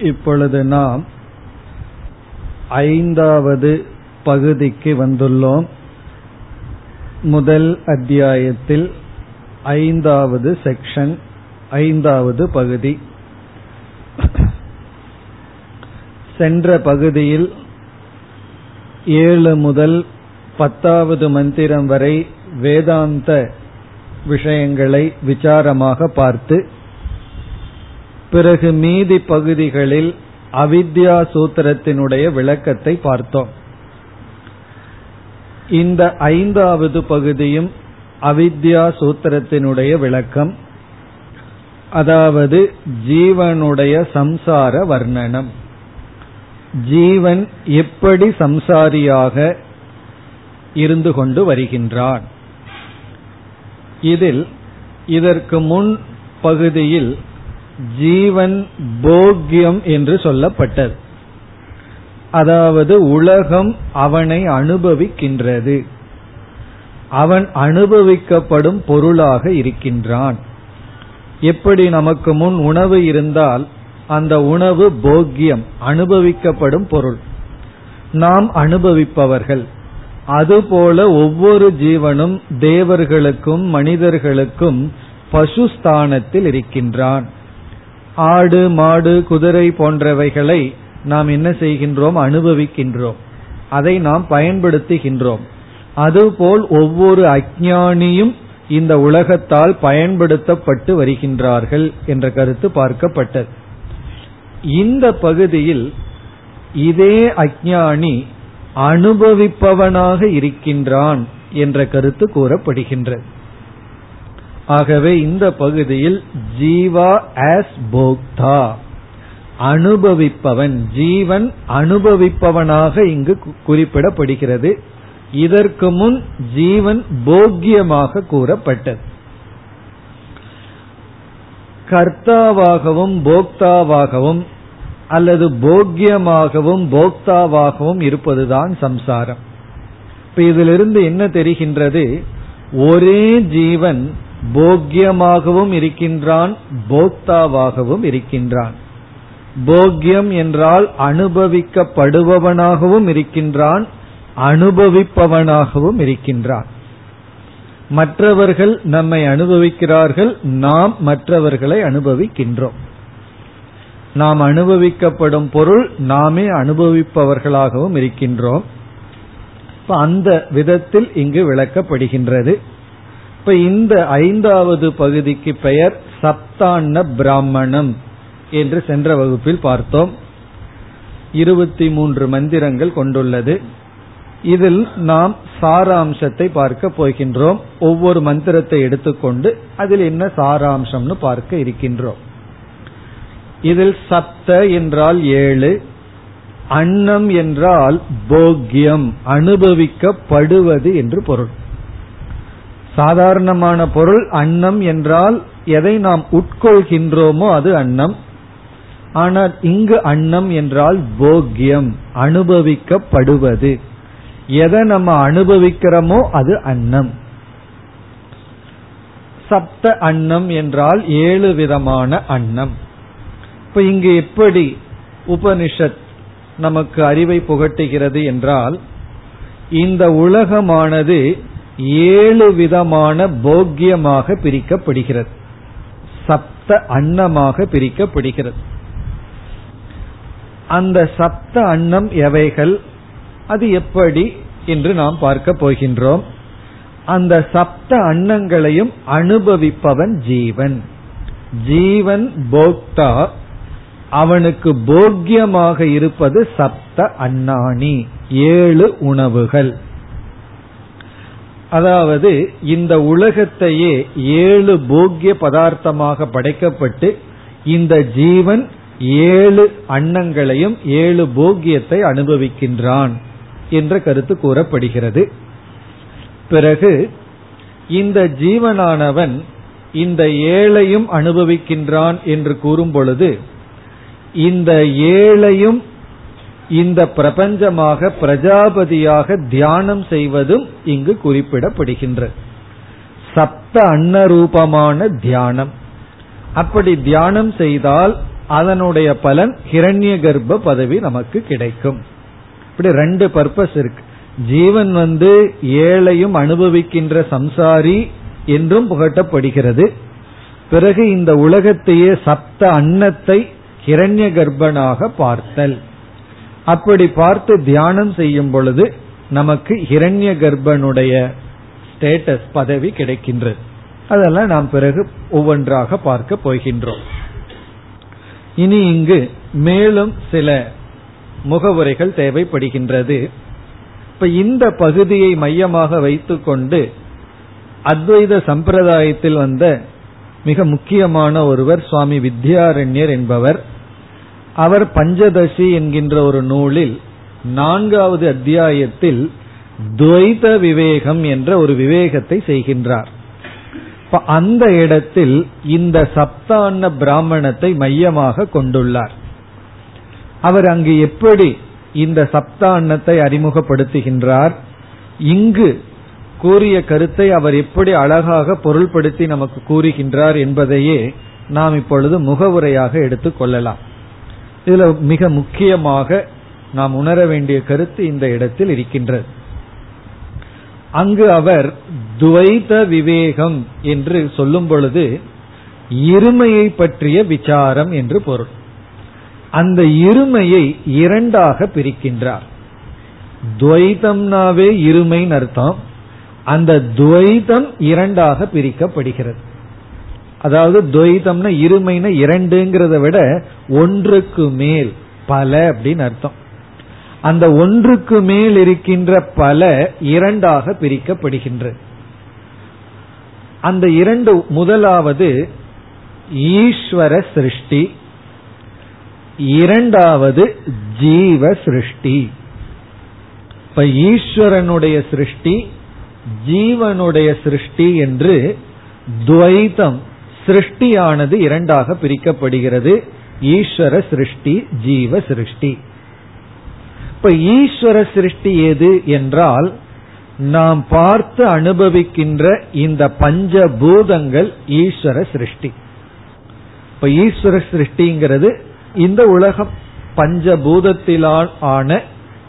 இப்பொழுது நாம் ஐந்தாவது பகுதிக்கு வந்துள்ளோம். முதல் அத்தியாயத்தில் ஐந்தாவது செக்ஷன் ஐந்தாவது பகுதி. சென்ற பகுதியில் ஏழு முதல் பத்தாவது மந்திரம் வரை வேதாந்த விஷயங்களை விசாரமாக பார்த்து பிறகு மீதி பகுதிகளில் அவித்யா சூத்திரத்தினுடைய விளக்கத்தை பார்த்தோம். இந்த ஐந்தாவது பகுதியும் அவித்யா சூத்திரத்தினுடைய விளக்கம். அதாவது ஜீவனுடைய சம்சார வர்ணனம். ஜீவன் எப்படி சம்சாரியாக இருந்து கொண்டு வருகின்றான். இதில் இதற்கு முன் பகுதியில் ஜீவன் போக்கியம் என்று சொல்லப்பட்டது. அதாவது உலகம் அவனை அனுபவிக்கின்றது. அவன் அனுபவிக்கப்படும் பொருளாக இருக்கின்றான். எப்படி நமக்கு முன் உணவு இருந்தால் அந்த உணவு போக்கியம் அனுபவிக்கப்படும் பொருள். நாம் அனுபவிப்பவர்கள். அதுபோல ஒவ்வொரு ஜீவனும் தேவர்களுக்கும் மனிதர்களுக்கும் பசுஸ்தானத்தில் இருக்கின்றான். ஆடு மாடு குதிரை போன்றவைகளை நாம் என்ன செய்கின்றோம்? அனுபவிக்கின்றோம். அதை நாம் பயன்படுத்துகின்றோம். அதுபோல் ஒவ்வொரு அஜானியும் இந்த உலகத்தால் பயன்படுத்தப்பட்டு வருகின்றார்கள் என்ற கருத்து பார்க்கப்பட்டது. இந்த பகுதியில் இதே அஜானி அனுபவிப்பவனாக இருக்கின்றான் என்ற கருத்து கூறப்படுகின்றது. ஆகவே இந்த பகுதியில் ஜீவா ஆஸ் போக்தா. அனுபவிப்பவன் ஜீவன் அனுபவிப்பவனாக இங்கு குறிப்பிடப்படுகிறது. இதற்கு முன் ஜீவன் போக்கியமாக கூறப்பட்டது. கர்த்தாவாகவும் போக்தாவாகவும் அல்லது போக்கியமாகவும் போக்தாவாகவும் இருப்பதுதான் சம்சாரம். இப்ப இதிலிருந்து என்ன தெரிகின்றது? ஒரே ஜீவன் போக்கியமாகவும் இருக்கின்றான் போக்தாவாகவும் இருக்கின்றான். போக்கியம் என்றால் அனுபவிக்கப்படுபவனாகவும் இருக்கின்றான் அனுபவிப்பவனாகவும் இருக்கின்றான். மற்றவர்கள் நம்மை அனுபவிக்கிறார்கள் நாம் மற்றவர்களை அனுபவிக்கின்றோம். நாம் அனுபவிக்கப்படும் பொருள் நாமே அனுபவிப்பவர்களாகவும் இருக்கின்றோம். அந்த விதத்தில் இங்கு விளக்கப்படுகின்றது. இப்ப இந்த ஐந்தாவது பகுதிக்கு பெயர் சப்தான்ன பிராமணம் என்று சென்ற வகுப்பில் பார்த்தோம். இருபத்தி மூன்று மந்திரங்கள் கொண்டுள்ளது. இதில் நாம் சாராம்சத்தை பார்க்க போகின்றோம். ஒவ்வொரு மந்திரத்தை எடுத்துக்கொண்டு அதில் என்ன சாராம்சம்னு பார்க்க இருக்கின்றோம். இதில் சப்த என்றால் ஏழு அன்னம் என்றால் போக்கியம் அனுபவிக்கப்படுவது என்று பொருள். சாதாரணமான பொருள் அன்னம் என்றால் எதை நாம் உட்கொள்கின்றோமோ அது அன்னம். ஆனால் இங்கு அன்னம் என்றால் போக்கியம் அனுபவிக்கப்படுவது. எதை நம்ம அனுபவிக்கிறோமோ அது அன்னம். சப்த அன்னம் என்றால் ஏழு விதமான அன்னம். இப்ப இங்கு எப்படி உபனிஷத் நமக்கு அறிவை புகட்டுகிறது என்றால் இந்த உலகமானது ஏழு விதமான போக்கியமாக பிரிக்கப்படுகிறது. சப்த அன்னமாக பிரிக்கப்படுகிறது. அந்த சப்த அன்னம் எவைகள்? அது எப்படி என்று நாம் பார்க்க போகின்றோம். அந்த சப்த அன்னங்களையும் அனுபவிப்பவன் ஜீவன். ஜீவன் போக்தா அவனுக்கு போக்கியமாக இருப்பது சப்த அன்னானி ஏழு உணவுகள். அதாவது இந்த உலகத்தையே ஏழு போக்கிய பதார்த்தமாக படைக்கப்பட்டு இந்த ஜீவன் ஏழு அன்னங்களையும் ஏழு போக்கியத்தை அனுபவிக்கின்றான் என்ற கருத்து கூறப்படுகிறது. பிறகு இந்த ஜீவனானவன் இந்த ஏழையும் அனுபவிக்கின்றான் என்று கூறும் பொழுது இந்த ஏழையும் இந்த பிரபஞ்சமாக பிரஜாபதியாக தியானம் செய்வதும் இங்கு குறிப்பிடப்படுகின்றது சப்த அன்னரூபமான தியானம். அப்படி தியானம் செய்தால் அதனுடைய பலன் ஹிரண்ய கர்ப்ப பதவி நமக்கு கிடைக்கும். இப்படி ரெண்டு பர்பஸ் இருக்கு. ஜீவன் வந்து ஏழையும் அனுபவிக்கின்ற சம்சாரி என்றும் புகட்டப்படுகிறது. பிறகு இந்த உலகத்தையே சப்த அன்னத்தை ஹிரண்ய கர்ப்பனாக பார்த்தல். அப்படி பார்த்து தியானம் செய்யும் பொழுது நமக்கு ஹிரண்ய கர்ப்பனுடைய ஸ்டேட்டஸ் பதவி கிடைக்கின்றது. அதெல்லாம் நாம் பிறகு ஒவ்வொன்றாக பார்க்க போகின்றோம். இனி இங்கு மேலும் சில முகவுரைகள் தேவைப்படுகின்றது. இப்ப இந்த பகுதியை மையமாக வைத்துக்கொண்டு அத்வைத சம்பிரதாயத்தில் வந்த மிக முக்கியமான ஒருவர் சுவாமி வித்யாரண்யர் என்பவர் அவர் பஞ்சதசி என்கின்ற ஒரு நூலில் நான்காவது அத்தியாயத்தில் துவைத விவேகம் என்ற ஒரு விவேகத்தை செய்கின்றார். அந்த இடத்தில் இந்த சப்தான்ன பிராமணத்தை மையமாக கொண்டுள்ளார். அவர் அங்கு எப்படி இந்த சப்தான்னத்தை அறிமுகப்படுத்துகின்றார்? இங்கு கூறிய கருத்தை அவர் எப்படி அழகாக பொருள்படுத்தி நமக்கு கூறுகின்றார் என்பதையே நாம் இப்பொழுது முகவுரையாக எடுத்துக் கொள்ளலாம். இதுல மிக முக்கியமாக நாம் உணர வேண்டிய கருத்து இந்த இடத்தில் இருக்கின்றது. அங்கு அவர் துவைத விவேகம் என்று சொல்லும் பொழுது இருமையை பற்றிய விசாரம் என்று பொருள். அந்த இருமையை இரண்டாக பிரிக்கின்றார். துவைதம்னாவே இருமைன்னு அர்த்தம். அந்த துவைதம் இரண்டாக பிரிக்கப்படுகிறது. அதாவது துவைதம்னா இருமைனா இரண்டுங்கிறத விட ஒன்றுக்கு மேல் பல அப்படின்னு அர்த்தம். அந்த ஒன்றுக்கு மேல் இருக்கின்ற பல இரண்டாக பிரிக்கப்படுகின்றது அந்த இரண்டு முதலாவது ஈஸ்வர சிருஷ்டி இரண்டாவது ஜீவ சிருஷ்டி. இப்ப ஈஸ்வரனுடைய சிருஷ்டி ஜீவனுடைய சிருஷ்டி என்று துவைதம் சிருஷ்டியானது இரண்டாக பிரிக்கப்படுகிறது. ஈஸ்வர சிருஷ்டி ஜீவ சிருஷ்டி. இப்ப ஈஸ்வர சிருஷ்டி எது என்றால் நாம் பார்த்து அனுபவிக்கின்ற இந்த பஞ்ச பூதங்கள் ஈஸ்வர சிருஷ்டி. இப்ப ஈஸ்வர சிருஷ்டிங்கிறது இந்த உலகம். பஞ்சபூதத்திலால் ஆன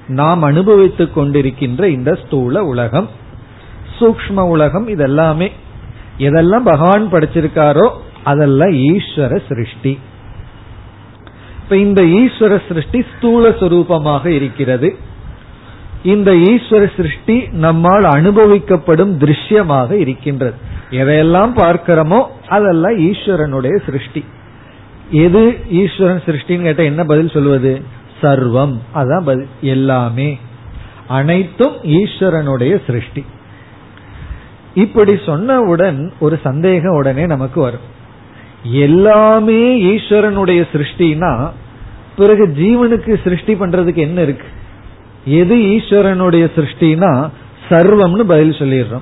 நாம் அனுபவித்துக் கொண்டிருக்கின்ற இந்த ஸ்தூல உலகம். சூக்ம உலகம் இதெல்லாமே எதெல்லாம் பகவான் படைச்சிருக்காரோ அதெல்லாம் ஈஸ்வர சிருஷ்டி. இப்ப இந்த ஈஸ்வர சிருஷ்டி ஸ்தூல சுரூபமாக இருக்கிறது. இந்த ஈஸ்வர சிருஷ்டி நம்மால் அனுபவிக்கப்படும் திருஷ்யமாக இருக்கின்றது. எதையெல்லாம் பார்க்கிறோமோ அதெல்லாம் ஈஸ்வரனுடைய சிருஷ்டி. எது ஈஸ்வரன் சிருஷ்டின்னு கேட்ட என்ன பதில் சொல்வது? சர்வம். அதான் பதில். எல்லாமே. அனைத்தும் ஈஸ்வரனுடைய சிருஷ்டி. இப்படி சொன்னவுடன் ஒரு சந்தேகம் உடனே நமக்கு வரும். எல்லாமே ஈஸ்வரனுடைய சிருஷ்டினா பிறகு ஜீவனுக்கு சிருஷ்டி பண்றதுக்கு என்ன இருக்கு? எது ஈஸ்வரனுடைய சிருஷ்டினா சர்வம்னு பதில் சொல்லிடுறோம்.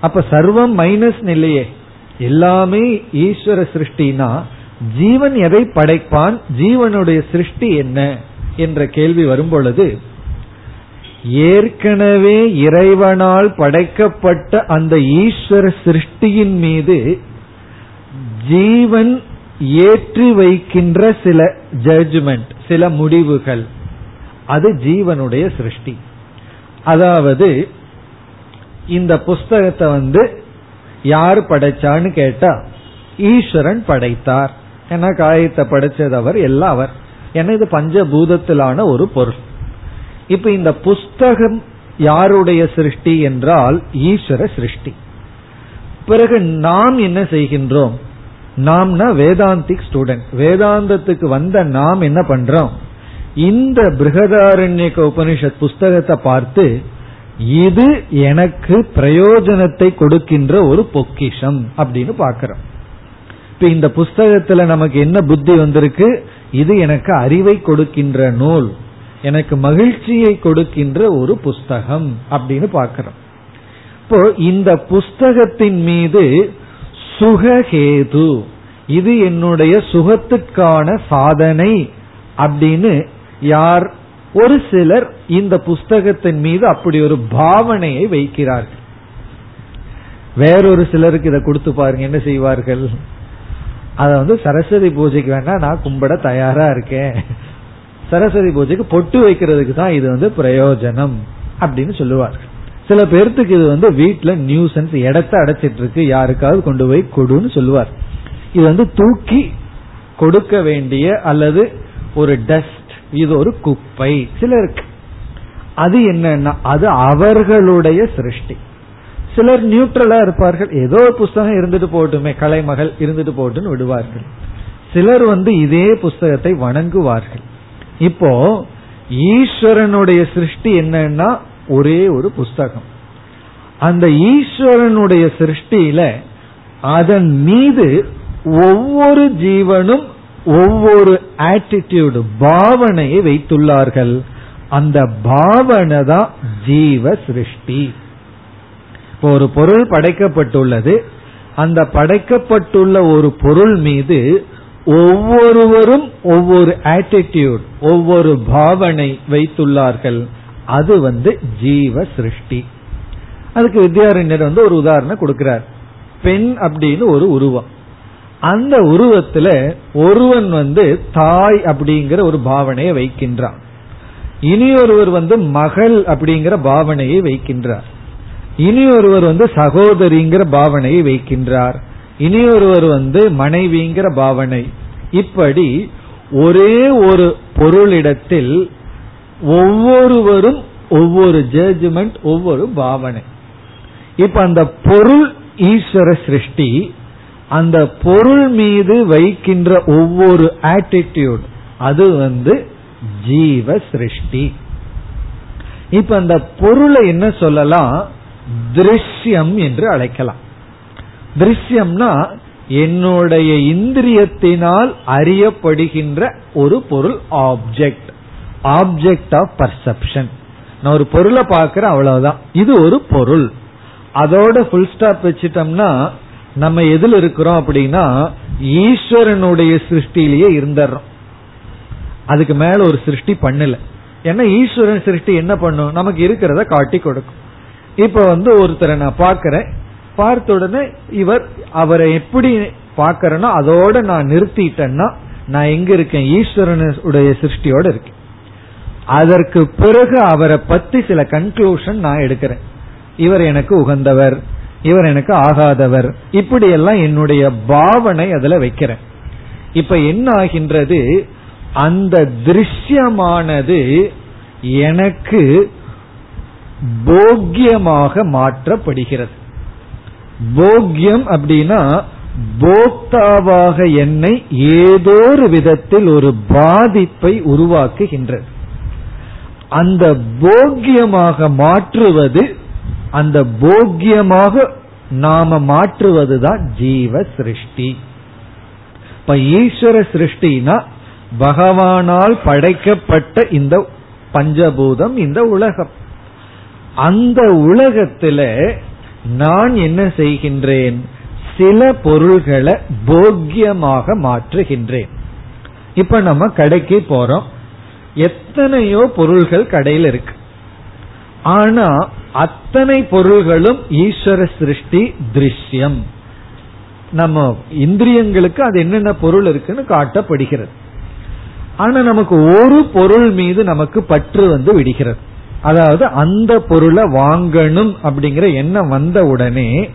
அப்ப சர்வம் மைனஸ் இல்லையே எல்லாமே ஈஸ்வர சிருஷ்டினா ஜீவன் எதை படைப்பான் ஜீவனுடைய சிருஷ்டி என்ன? என்ற கேள்வி வரும் பொழுது ஏற்கனவே இறைவனால் படைக்கப்பட்ட அந்த ஈஸ்வர சிருஷ்டியின் மீது ஜீவன் ஏற்றி வைக்கின்ற சில ஜட்ஜ்மெண்ட் சில முடிவுகள். அது ஜீவனுடைய சிருஷ்டி. அதாவது இந்த புஸ்தகத்தை வந்து யார் படைச்சான்னு கேட்டா ஈஸ்வரன் படைத்தார். ஏன்னா காயத்தை படைச்சது அவர் எல்லாம் அவர். ஏன்னா இது பஞ்சபூதத்திலான ஒரு பொருள். இப்ப இந்த புஸ்தகம் யாருடைய சிருஷ்டி என்றால் ஈஸ்வர சிருஷ்டி. பிறகு நாம் என்ன செய்கின்றோம்? நாம்னா வேதாந்திக் ஸ்டூடெண்ட் வேதாந்தத்துக்கு வந்த நாம் என்ன பண்றோம்? இந்த பிருகதாரண்யக உபனிஷத் புஸ்தகத்தை பார்த்து இது எனக்கு பிரயோஜனத்தை கொடுக்கின்ற ஒரு பொக்கிஷம் அப்படின்னு பாக்கிறோம் இப்ப இந்த புஸ்தகத்துல நமக்கு என்ன புத்தி வந்திருக்கு? இது எனக்கு அறிவை கொடுக்கின்ற நூல். எனக்கு மகிழ்ச்சியை கொடுக்கின்ற ஒரு புஸ்தகம் அப்படின்னு பாக்கிறோம் இப்போ இந்த புஸ்தகத்தின் மீது சுகஹேது இது என்னுடைய சுகத்துக்கான சாதனை அப்படின்னு யார் ஒரு சிலர் இந்த புஸ்தகத்தின் மீது அப்படி ஒரு பாவனையை வைக்கிறார்கள். வேறொரு சிலருக்கு இதை கொடுத்து பாருங்க என்ன செய்வார்கள்? அத வந்து சரஸ்வதி பூஜைக்கு வேணா நான் கும்பிட தயாரா இருக்கேன். சரஸ்வதி பூஜைக்கு பொட்டு வைக்கிறதுக்கு தான் இது வந்து பிரயோஜனம் அப்படின்னு சொல்லுவார்கள். சில பேர்த்துக்கு இது வந்து வீட்டுல நியூசன்ஸ் இடத்த அடைச்சிட்டு இருக்கு யாருக்காவது கொண்டு போய் கொடுன்னு சொல்லுவார். இது வந்து தூக்கி கொடுக்க வேண்டிய அல்லது ஒரு டஸ்ட் இது ஒரு குப்பை சிலருக்கு அது என்னன்னா அது அவர்களுடைய சிருஷ்டி. சிலர் நியூட்ரலா இருப்பார்கள். ஏதோ ஒரு புஸ்தகம் இருந்துட்டு போட்டுமே கலைமகள் இருந்துட்டு போட்டுன்னு விடுவார்கள். சிலர் வந்து இதே புஸ்தகத்தை வணங்குவார்கள். இப்போ ஈஸ்வரனுடைய சிருஷ்டி என்னன்னா ஒரே ஒரு புஸ்தகம். அந்த ஈஸ்வரனுடைய சிருஷ்டியில அதன் மீது ஒவ்வொரு ஜீவனும் ஒவ்வொரு ஆட்டிடியூடு பாவனையை வைத்துள்ளார்கள். அந்த பாவனை தான் ஜீவ சிருஷ்டி. இப்போ ஒரு பொருள் படைக்கப்பட்டுள்ளது. அந்த படைக்கப்பட்டுள்ள ஒரு பொருள் மீது ஒவ்வொருவரும் ஒவ்வொரு ஆட்டிடியூட் ஒவ்வொரு பாவனை வைத்துள்ளார்கள். அது வந்து ஜீவ சிருஷ்டி. அதுக்கு வித்யாரண்யர் வந்து ஒரு உதாரணம் கொடுக்கிறார். பெண் அப்படின்னு ஒரு உருவம். அந்த உருவத்துல ஒருவன் வந்து தாய் அப்படிங்கிற ஒரு பாவனையை வைக்கின்றான். இனி ஒருவர் வந்து மகள் அப்படிங்கிற பாவனையை வைக்கின்றார். இனி ஒருவர் வந்து சகோதரிங்கிற பாவனையை வைக்கின்றார். இனி ஒருவர் வந்து மனைவிங்கிற பாவனை. இப்படி ஒரே ஒரு பொருளிடத்தில் ஒவ்வொருவரும் ஒவ்வொரு ஜட்ஜ்மெண்ட் ஒவ்வொரு பாவனை. இப்ப அந்த பொருள் ஈஸ்வர சிருஷ்டி அந்த பொருள் மீது வைக்கின்ற ஒவ்வொரு ஆட்டிடியூட் அது வந்து ஜீவ சிருஷ்டி. இப்ப அந்த பொருளை என்ன சொல்லலாம்? திருஷ்யம் என்று அழைக்கலாம். திருஷ்யம்னா என்னுடைய இந்திரியத்தினால் அறியப்படுகின்ற ஒரு பொருள் ஆப்ஜெக்ட் ஆப்ஜெக்ட் ஆஃப் பர்செப்ஷன் நான் ஒரு பொருளை பார்க்கிறேன் அவ்வளவுதான். இது ஒரு பொருள். அதோட ஃபுல் ஸ்டாப் வச்சிட்டோம்னா நம்ம எதில் இருக்கிறோம் அப்படின்னா ஈஸ்வரனுடைய சிருஷ்டிலேயே இருந்துடுறோம் அதுக்கு மேல ஒரு சிருஷ்டி பண்ணல. ஏன்னா ஈஸ்வரன் சிருஷ்டி என்ன பண்ணும்? நமக்கு இருக்கிறத காட்டி கொடுக்கும். இப்ப வந்து ஒருத்தரை நான் பாக்கிறேன் பார்த்த உடனே இவர் அவரை எப்படி பாக்கிறேனோ அதோட நான் நிறுத்திட்டேன்னா நான் எங்க இருக்கேன்? ஈஸ்வரனுடைய சிருஷ்டியோட இருக்கேன். அதற்கு பிறகு அவரை பத்தி சில கன்க்ளூஷன் நான் எடுக்கிறேன். இவர் எனக்கு உகந்தவர் இவர் எனக்கு ஆகாதவர் இப்படி எல்லாம் என்னுடைய பாவனை அதுல வைக்கிறேன். இப்ப என்ன ஆகின்றது? அந்த திருஷ்யமானது எனக்கு போக்கியமாக மாற்றப்படுகிறது. போக்கியம் அப்படின்னா போக்தாவாக என்னை ஏதோ ஒரு விதத்தில் ஒரு பாதிப்பை உருவாக்குகின்றது. அந்த போக்கியமாக மாற்றுவது அந்த போக்கியமாக நாம மாற்றுவதுதான் ஜீவ சிருஷ்டி இப்ப ஈஸ்வர சிருஷ்டினா பகவானால் படைக்கப்பட்ட இந்த பஞ்சபூதம் இந்த உலகம். அந்த உலகத்துல நான் என்ன செய்கின்றேன்? சில பொருள்களை போக்கியமாக மாற்றுகின்றேன். இப்ப நம்ம கடைக்கு போறோம். எத்தனையோ பொருள்கள் கடையில் இருக்கு. ஆனா அத்தனை பொருள்களும் ஈஸ்வர சிருஷ்டி திருஷ்யம். நம்ம இந்திரியங்களுக்கு அது என்னென்ன பொருள் இருக்குன்னு காட்டப்படுகிறது. ஆனா நமக்கு ஒரு பொருள் மீது நமக்கு பற்று வந்து விடுகிறது. அதாவது அந்த பொருளை வாங்கணும் அப்படிங்கிற எண்ணம் வந்த உடனே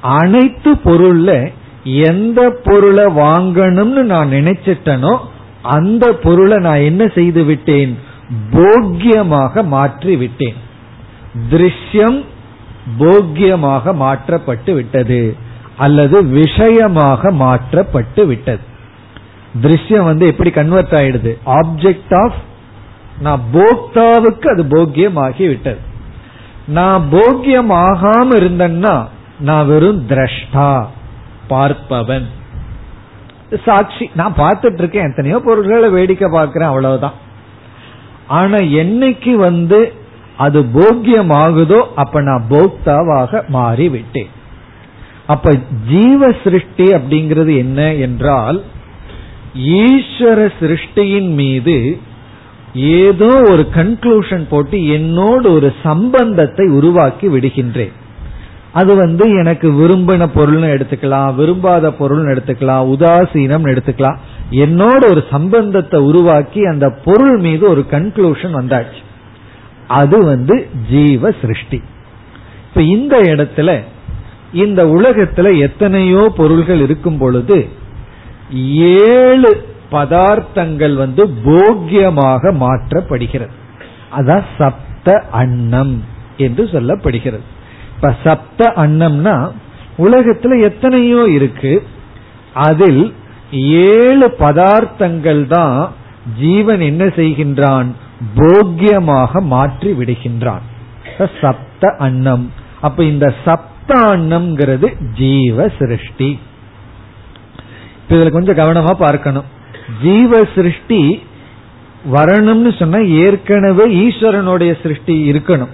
அனைத்து பொருள்ல எந்த பொருளை வாங்கணும்னு நான் நினைச்சிட்டனோ அந்த பொருளை நான் என்ன செய்து விட்டேன்? போக்கியமாக மாற்றி விட்டேன். திருஷ்யம் போக்கியமாக மாற்றப்பட்டு விட்டது. அல்லது விஷயமாக மாற்றப்பட்டு விட்டது. திருஷ்யம் வந்து எப்படி கன்வெர்ட் ஆயிடுது? ஆப்ஜெக்ட் ஆஃப் நான் போக்தாவுக்கு அது போக்கியமாகி விட்டது. நான் போக்கியம் ஆகாம இருந்தேன்னா நான் வெறும் திரஷ்டா பார்ப்பவன். சாட்சி நான் பார்த்துட்டு இருக்கேன் எத்தனையோ பொருள்களை வேடிக்கை பார்க்கிறேன் அவ்வளவுதான். ஆனா என்னைக்கு வந்து அது போக்கியம் ஆகுதோ அப்ப நான் போக்தாவாக மாறி விட்டேன் அப்ப ஜீவ சிருஷ்டி அப்படிங்கிறது என்ன என்றால் ஈஸ்வர சிருஷ்டியின் மீது ஏதோ ஒரு கன்க்ளூஷன் போட்டு என்னோடு ஒரு சம்பந்தத்தை உருவாக்கி விடுகின்றேன். அது வந்து எனக்கு விரும்பின பொருள்னு எடுத்துக்கலாம் விரும்பாத பொருள்னு எடுத்துக்கலாம் உதாசீனம் எடுத்துக்கலாம். என்னோட ஒரு சம்பந்தத்தை உருவாக்கி அந்த பொருள் மீது ஒரு கன்க்ளூஷன் வந்தாச்சு. அது வந்து ஜீவ சிருஷ்டி. இப்ப இந்த இடத்துல இந்த உலகத்துல எத்தனையோ பொருள்கள் இருக்கும் பொழுது ஏழு பதார்த்தங்கள் வந்து போக்கியமாக மாற்றப்படுகிறது. அதான் சப்த அன்னம் என்று சொல்லப்படுகிறது. இப்ப சப்த அன்னம்னா உலகத்துல எத்தனையோ இருக்கு. அதில் ஏழு பதார்த்தங்கள் தான் ஜீவன் என்ன செய்கின்றான்? போக்கியமாக மாற்றி விடுகின்றான். சப்த அன்னம். அப்ப இந்த சப்த அன்னம்ங்கிறது ஜீவ சிருஷ்டி. இதுல கொஞ்சம் கவனமா பார்க்கணும். ஜீவ சிருஷ்டி வரணும்னு சொன்னா ஏற்கனவே ஈஸ்வரனுடைய சிருஷ்டி இருக்கணும்.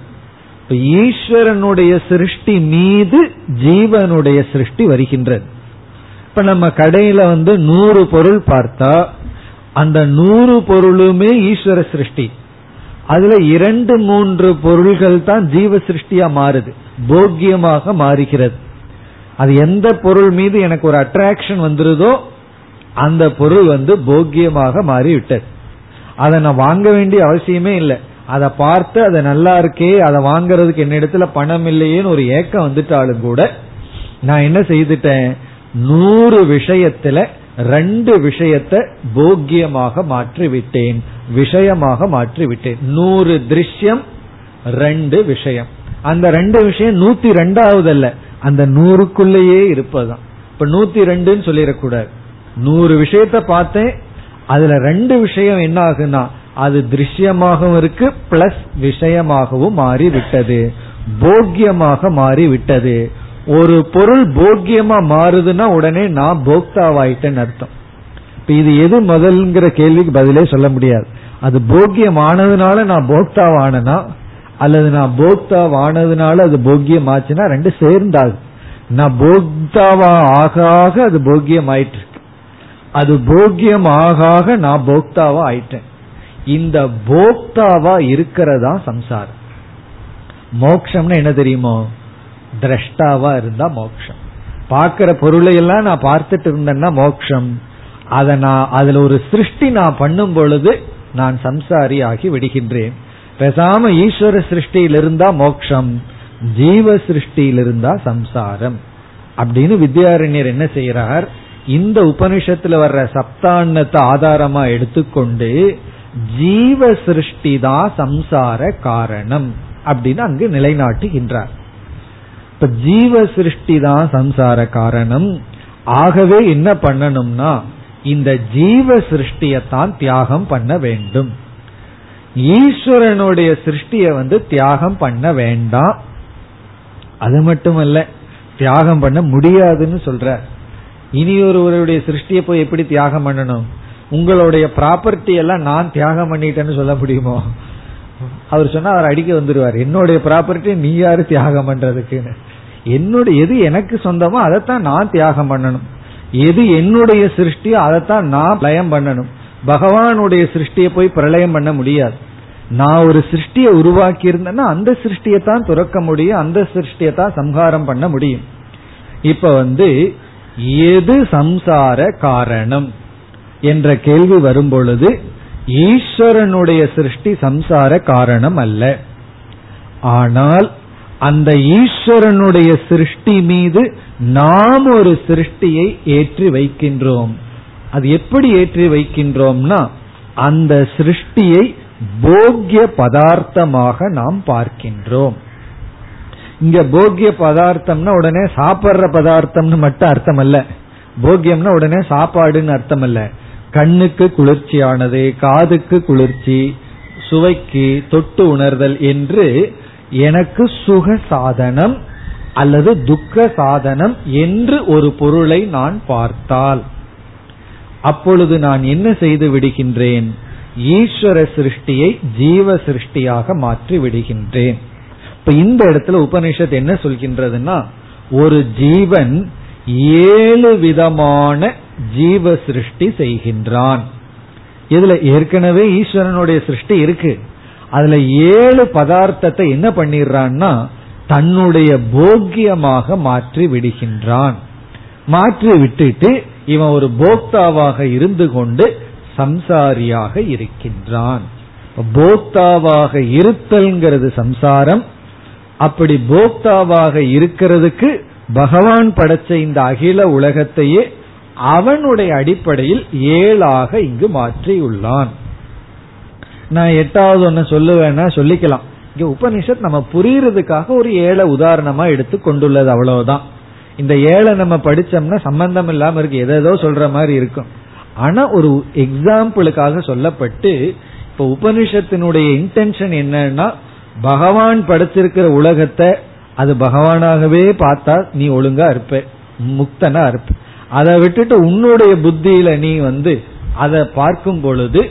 ஈஸ்வரனுடைய சிருஷ்டி மீது ஜீவனுடைய சிருஷ்டி வருகின்றது. இப்ப நம்ம கடையில வந்து நூறு பொருள் பார்த்தா அந்த நூறு பொருளுமே ஈஸ்வர சிருஷ்டி. அதுல இரண்டு மூன்று பொருள்கள் தான் ஜீவ சிருஷ்டியா மாறுது. போக்கியமாக மாறுகிறது. அது எந்த பொருள் மீது எனக்கு ஒரு அட்ராக்ஷன் வந்துருதோ அந்த பொருள் வந்து போக்கியமாக மாறிவிட்டது. அதை நான் வாங்க வேண்டிய அவசியமே இல்லை. அதை பார்த்து அது நல்லா இருக்கே அதை வாங்கறதுக்கு என்னிடத்துல பணம் இல்லையேன்னு ஒரு ஏக்கம் வந்துட்டாலும் கூட நான் என்ன செய்துட்டேன்? நூறு விஷயத்துல ரெண்டு விஷயத்த போக்கியமாக மாற்றி விட்டேன் விஷயமாக மாற்றி விட்டேன் நூறு திருஷ்யம் ரெண்டு விஷயம். அந்த ரெண்டு விஷயம் நூத்தி ரெண்டாவது அல்ல அந்த நூறுக்குள்ளேயே இருப்பதுதான். இப்ப நூத்தி ரெண்டுன்னு சொல்லிடக்கூடாது. நூறு விஷயத்த பார்த்தேன் அதுல ரெண்டு விஷயம் என்ன ஆகுனா அது திருஷ்யமாகவும் இருக்கு பிளஸ் விஷயமாகவும் மாறி விட்டது போக்கியமாக மாறி விட்டது ஒரு பொருள் போக்கியமா மாறுதுன்னா உடனே நான் போக்தாவாயிட்டேன்னு அர்த்தம். இப்ப இது எது முதல்ங்கிற கேள்விக்கு பதிலே சொல்ல முடியாது. அது போக்கியமானதுனால நான் போக்தாவானனா அல்லது நான் போக்தாவானதுனால அது போக்கியம் ஆச்சுன்னா ரெண்டு சேர்ந்தாகும். நான் போக்தாவா ஆக ஆக அது போக்கியம் ஆயிட்டு அது போக்கியம் நான் போக்தாவா ஆயிட்டேன். இந்த போக்தாவா இருக்கிறதா சம்சாரம். மோக்ஷம்னு என்ன தெரியுமோ? திரஷ்டாவா இருந்தா மோக்ஷம். பார்க்கிற பொருளை எல்லாம் நான் பார்த்துட்டு இருந்தேன்னா மோக்ஷம். அதை நான் அதுல ஒரு சிருஷ்டி நான் பண்ணும் பொழுது நான் சம்சாரி ஆகி விடுகின்றேன். பேசாம ஈஸ்வர சிருஷ்டியில் இருந்தா மோக்ஷம் ஜீவ சிருஷ்டியில் இருந்தா சம்சாரம். அப்படின்னு வித்யாரண்யர் என்ன செய்யறார் இந்த உபனிஷத்துல வர்ற சப்தாண்ணத்தை ஆதாரமா எடுத்துக்கொண்டு ஜீவ சிருஷ்டி தான் சம்சார காரணம் அப்படின்னு அங்கு நிலைநாட்டுகின்றார். இப்ப ஜீவ சிருஷ்டி தான் சம்சார காரணம். ஆகவே என்ன பண்ணணும்னா இந்த ஜீவ சிருஷ்டியத்தான் தியாகம் பண்ண வேண்டும். ஈஸ்வரனுடைய சிருஷ்டிய வந்து தியாகம் பண்ண வேண்டாம். அது மட்டுமல்ல தியாகம் பண்ண முடியாதுன்னு சொல்ற. இனி ஒருவருடைய சிருஷ்டியை போய் எப்படி தியாகம் பண்ணணும்? உங்களுடைய ப்ராப்பர்ட்டி எல்லாம் நான் தியாகம் பண்ணிட்டேன்னு சொல்ல முடியுமோ? அவர் சொன்னா அவர் அடிக்க வந்துருவார். என்னுடைய ப்ராப்பர்ட்டி நீ யாரு தியாகம் பண்றதுக்குன்னு? என்னுடைய எது எனக்கு சொந்தமோ அதைத்தான் நான் தியாகம் பண்ணணும். எது என்னுடைய சிருஷ்டியோ அதைத்தான் நான் லயம் பண்ணணும். பகவானுடைய சிருஷ்டியை போய் பிரளயம் பண்ண முடியாது. நான் ஒரு சிருஷ்டியை உருவாக்கி இருந்தேன்னா அந்த சிருஷ்டியை தான் துறக்க முடியும் அந்த சிருஷ்டியை தான் சம்ஹாரம் பண்ண முடியும். இப்ப வந்து எது சம்சார காரணம் என்ற கேள்வி வரும்பொழுது ஈஸ்வரனுடைய சிருஷ்டி சம்சார காரணம் அல்ல. ஆனால் அந்த ஈஸ்வரனுடைய சிருஷ்டி மீது நாம் ஒரு சிருஷ்டியை ஏற்றி வைக்கின்றோம். அது எப்படி ஏற்றி வைக்கின்றோம்னா அந்த சிருஷ்டியை போக்கிய பதார்த்தமாக நாம் பார்க்கின்றோம். இங்க போக்கிய பதார்த்தம்னா உடனே சாப்பிடுற பதார்த்தம்னு மட்டும் அர்த்தம் அல்ல போக்கியம்னா உடனே சாப்பாடுன்னு அர்த்தம் அல்ல கண்ணுக்கு குளிர்ச்சியானது காதுக்கு குளிர்ச்சி சுவைக்கு தொட்டு உணர்தல் என்று எனக்கு சுக சாதனம் அல்லது துக்க சாதனம் என்று ஒரு பொருளை நான் பார்த்தால். அப்பொழுது நான் என்ன செய்து விடுகின்றேன்? ஈஸ்வர சிருஷ்டியை ஜீவ சிருஷ்டியாக மாற்றி விடுகின்றேன். இப்ப இந்த இடத்துல உபனிஷத் என்ன சொல்கின்றதுன்னா ஒரு ஜீவன் ஏழு விதமான ஜீவ சிருஷ்டி செய்கின்றான். இதுல ஏற்கனவே ஈஸ்வரனுடைய சிருஷ்டி இருக்கு. அதுல ஏழு பதார்த்தத்தை என்ன பண்ணிடுறான்னா தன்னுடைய போக்கியமாக மாற்றி விடுகின்றான். மாற்றி விட்டுட்டு இவன் ஒரு போக்தாவாக இருந்து கொண்டு சம்சாரியாக இருக்கின்றான். போக்தாவாக இருத்தல்ங்கிறது சம்சாரம் அப்படி போக்தாவாக இருக்கிறதுக்கு பகவான் படைச்ச இந்த அகில உலகத்தையே அவனுடைய அடிப்படையில் ஏழாக இங்கு மாற்றியுள்ளான். நான் எட்டாவது ஒன்னு சொல்லுவேன்னா சொல்லிக்கலாம். இங்க உபனிஷத் நம்ம புரியறதுக்காக ஒரு ஏழை உதாரணமா எடுத்து கொண்டுள்ளது அவ்வளவுதான். இந்த ஏழை நம்ம படிச்சோம்னா சம்பந்தம் இல்லாம இருக்கு எதோ சொல்ற மாதிரி இருக்கும். ஆனா ஒரு எக்ஸாம்பிளுக்காக சொல்லப்பட்டு இப்ப உபனிஷத்தினுடைய இன்டென்ஷன் என்னன்னா பகவான் படைச்சிருக்கிற உலகத்தை அது பகவானாகவே பார்த்தா நீ ஒழுங்கா இருப்ப முக்தனா இருப்ப. அதை விட்டுட்டு உன்னுடைய புத்தியில நீ வந்து அதை பார்க்கும் பொழுது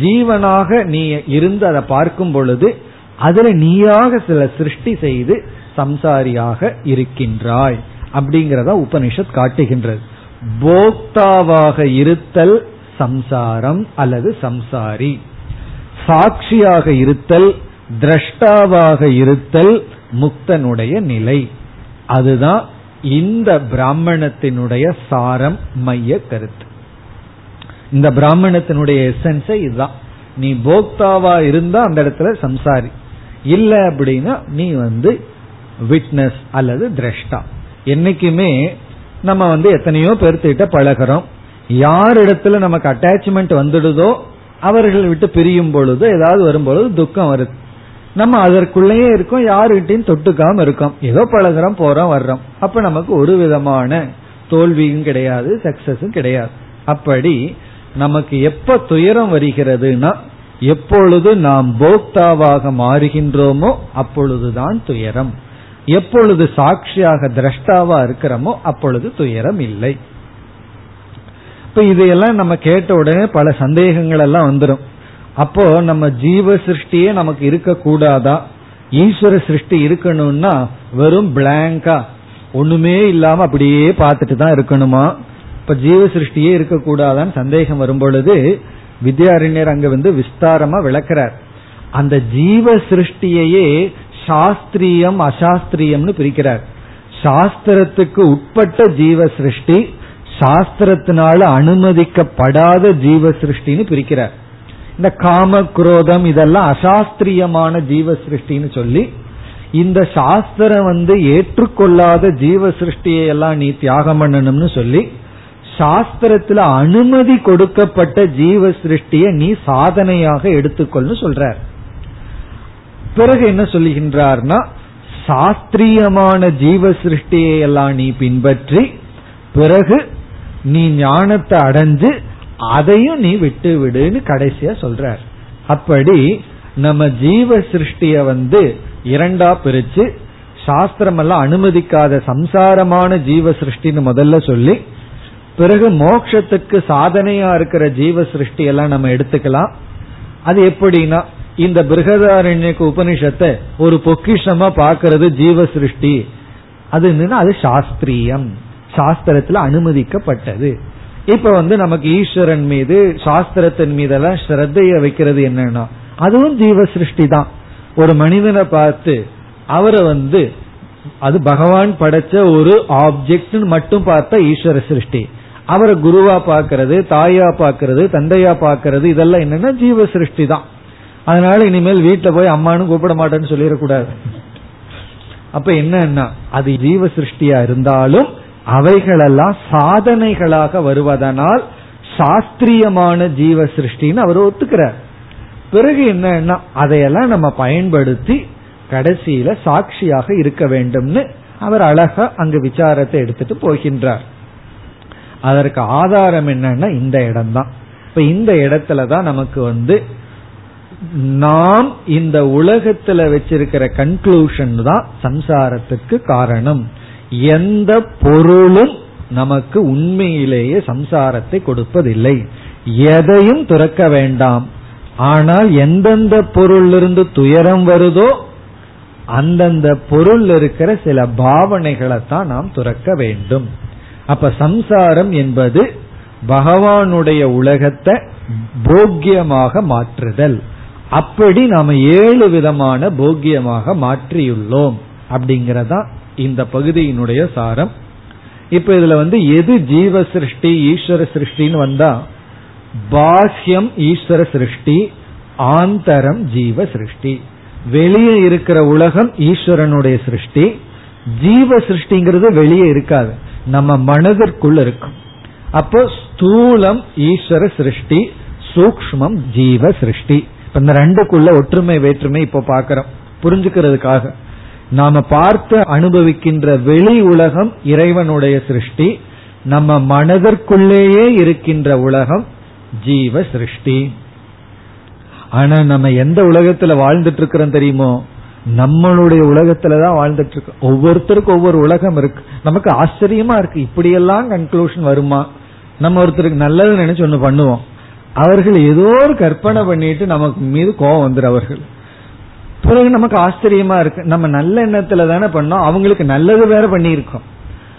ஜீவனாக நீ இருந்து அதை பார்க்கும் பொழுது அதுல நீயாக சில சிருஷ்டி செய்து சம்சாரியாக இருக்கின்றாய் அப்படிங்கிறத உபனிஷத் காட்டுகின்றது. போக்தாவாக இருத்தல் சம்சாரம் அல்லது சம்சாரி. சாட்சியாக இருத்தல் திரஷ்டாவாக இருத்தல் முக்தனுடைய நிலை. அதுதான் இந்த பிராமணத்தினுடைய சாரம் மைய கருத்து. இந்த பிராமணத்தினுடைய எசன்ஸே இதுதான். நீ போக்தாவா இருந்தா அந்த இடத்துல சம்சாரி. இல்ல அப்படின்னா நீ வந்து விட்னஸ் அல்லது திரஷ்டா. என்னைக்குமே நம்ம வந்து எத்தனையோ பெருத்துக்கிட்ட பழகிறோம். யார் இடத்துல நமக்கு அட்டாச்மெண்ட் வந்துடுதோ அவர்கள் விட்டு பிரியும் பொழுது ஏதாவது வரும்பொழுது துக்கம் வருது. நம்ம அதற்குள்ளேயே இருக்கோம் யாருகிட்டையும் தொட்டுக்காம இருக்கோம். ஏதோ பழகிறோம் போறோம் வர்றோம். அப்ப நமக்கு ஒரு விதமான தோல்வியும் கிடையாது சக்சஸும் கிடையாது. அப்படி நமக்கு எப்ப துயரம் வருகிறதுனா எப்பொழுது நாம் போக்தாவாக மாறுகின்றோமோ அப்பொழுதுதான் துயரம். எப்பொழுது சாட்சியாக திரஷ்டாவா இருக்கிறோமோ அப்பொழுது துயரம் இல்லை. இப்ப இதையெல்லாம் நம்ம கேட்ட உடனே பல சந்தேகங்கள் எல்லாம் வந்துடும் அப்போ நம்ம ஜீவ சிருஷ்டியே நமக்கு இருக்க கூடாதா? ஈஸ்வர சிருஷ்டி இருக்கணும்னா வெறும் பிளாங்கா ஒண்ணுமே இல்லாம அப்படியே பார்த்துட்டு தான் இருக்கணுமா? இப்ப ஜீவ சிருஷ்டியே இருக்கக்கூடாதான்னு சந்தேகம் வரும் பொழுது வித்யாரண்யர் அங்க வந்து விஸ்தாரமா விளக்கிறார். அந்த ஜீவ சிருஷ்டியையே சாஸ்திரியம் அசாஸ்திரியம்னு பிரிக்கிறார். சாஸ்திரத்துக்கு உட்பட்ட ஜீவ சிருஷ்டி சாஸ்திரத்தினால அனுமதிக்கப்படாத ஜீவ சிருஷ்டின்னு பிரிக்கிறார். இந்த காம குரோதம் இதெல்லாம் அசாஸ்திரியமான ஜீவ சிருஷ்டின்னு சொல்லி இந்த சாஸ்திரம் வந்து ஏற்றுக்கொள்ளாத ஜீவ சிருஷ்டியை எல்லாம் நீ தியாகம் பண்ணணும்னு சொல்லி சாஸ்திரத்துல அனுமதி கொடுக்கப்பட்ட ஜீவ சிருஷ்டியை நீ சாதனையாக எடுத்துக்கொள்ளு சொல்றார். பிறகு என்ன சொல்லுகின்றார்னா சாஸ்திரியமான ஜீவ சிருஷ்டியை எல்லாம் நீ பின்பற்றி பிறகு நீ ஞானத்தை அடைஞ்சு அதையும் நீ விட்டு விடுன்னு கடைசியா சொல்றார். அப்படி நம்ம ஜீவ சிருஷ்டிய வந்து இரண்டா பிரிச்சு சாஸ்திரம் எல்லாம் அனுமதிக்காத சம்சாரமான ஜீவ சிருஷ்டின்னு முதல்ல சொல்லி பிறகு மோக்ஷத்துக்கு சாதனையா இருக்கிற ஜீவ சிருஷ்டி எல்லாம் நம்ம எடுத்துக்கலாம். அது எப்படின்னா இந்த பிருகதாரண்யக்கு உபனிஷத்தை ஒரு பொக்கிஷமா பாக்குறது ஜீவ சிருஷ்டி. அது என்னன்னா அது சாஸ்திரியம். சாஸ்திரத்துல அனுமதிக்கப்பட்டது. இப்ப வந்து நமக்கு ஈஸ்வரன் மீது சாஸ்திரத்தின் மீதெல்லாம் ஸ்ரத்தைய வைக்கிறது என்னன்னா அதுவும் ஜீவ சிருஷ்டி தான். ஒரு மனிதனை பார்த்து அவரை வந்து அது பகவான் படைச்ச ஒரு ஆப்ஜெக்ட் மட்டும் பார்த்தா ஈஸ்வர சிருஷ்டி. அவரை குருவா பாக்கிறது தாயா பாக்கிறது தந்தையா பாக்கிறது இதெல்லாம் என்னன்னா ஜீவ சிருஷ்டி தான். அதனால இனிமேல் வீட்டுல போய் அம்மானு கூப்பிட மாட்டேன்னு சொல்லிடக்கூடாது. அப்ப என்னன்னா அது ஜீவ சிருஷ்டியா இருந்தாலும் அவைகளெல்லாம் சாதனைகளாக வருவதனால் சாஸ்திரியமான ஜீவ சிருஷ்டின்னு அவர் ஒத்துக்கிறார். பிறகு என்னன்னா அதையெல்லாம் நம்ம பயன்படுத்தி கடைசியில சாட்சியாக இருக்க வேண்டும்னு அவர் அழகா அங்கு விசாரத்தை எடுத்துட்டு போகின்றார். அதற்கு ஆதாரம் என்னன்னா இந்த இடம்தான். இப்ப இந்த இடத்துலதான் நமக்கு வந்து நாம் இந்த உலகத்துல வச்சிருக்கிற கன்க்ளூஷன் தான் சம்சாரத்துக்கு காரணம். எந்த பொருளும் நமக்கு உண்மையிலேயே சம்சாரத்தை கொடுப்பதில்லை. எதையும் துறக்க வேண்டாம். ஆனால் எந்தெந்த பொருளிலிருந்து துயரம் வருதோ அந்தந்த பொருள் இருக்கிற சில பாவனைகளை தான் நாம் துறக்க வேண்டும். அப்ப சம்சாரம் என்பது பகவானுடைய உலகத்தை போக்கியமாக மாற்றுதல். அப்படி நாம ஏழு விதமான போக்கியமாக மாற்றியுள்ளோம். அப்படிங்கறதா இந்த பகுதியினுடைய சாரம். இப்ப இதுல வந்து எது ஜீவ சிருஷ்டி ஈஸ்வர சிருஷ்டின்னு வந்தா பாஹ்யம் ஈஸ்வர சிருஷ்டி ஆந்தரம் ஜீவ சிருஷ்டி வெளியே இருக்கிற உலகம் ஈஸ்வரனுடைய சிருஷ்டி ஜீவ சிருஷ்டிங்கிறது வெளியே இருக்காது. நம்ம மனதிற்குள்ள இருக்கும். அப்போ ஸ்தூலம் ஈஸ்வர சிருஷ்டி சூக்மம் ஜீவ சிருஷ்டி இந்த ரெண்டுக்குள்ள ஒற்றுமை வேற்றுமை இப்போ பாக்கிறோம். புரிஞ்சுக்கிறதுக்காக. நாம பார்த்து அனுபவிக்கின்ற வெளி உலகம் இறைவனுடைய சிருஷ்டி நம்ம மனதிற்குள்ளேயே இருக்கின்ற உலகம் ஜீவ சிருஷ்டி. ஆனா நம்ம எந்த உலகத்துல வாழ்ந்துட்டு இருக்கிறோம் தெரியுமோ? நம்மளுடைய உலகத்துலதான் வாழ்ந்துட்டு இருக்கோம் ஒவ்வொருத்தருக்கும் ஒவ்வொரு உலகம் இருக்கு. நமக்கு ஆச்சரியமா இருக்கு. இப்படியெல்லாம் கன்க்ளூஷன் வருமா? நம்ம ஒருத்தருக்கு நல்லது நினைச்சு ஒண்ணு பண்ணுவோம். அவர்கள் ஏதோ ஒரு கற்பனை பண்ணிட்டு நமக்கு மீது கோபம் வந்துரு அவர்கள். பிறகு நமக்கு ஆச்சரியமா இருக்கு. நம்ம நல்ல எண்ணத்துல தானே பண்ணோம். அவங்களுக்கு நல்லது வேற பண்ணியிருக்கோம்.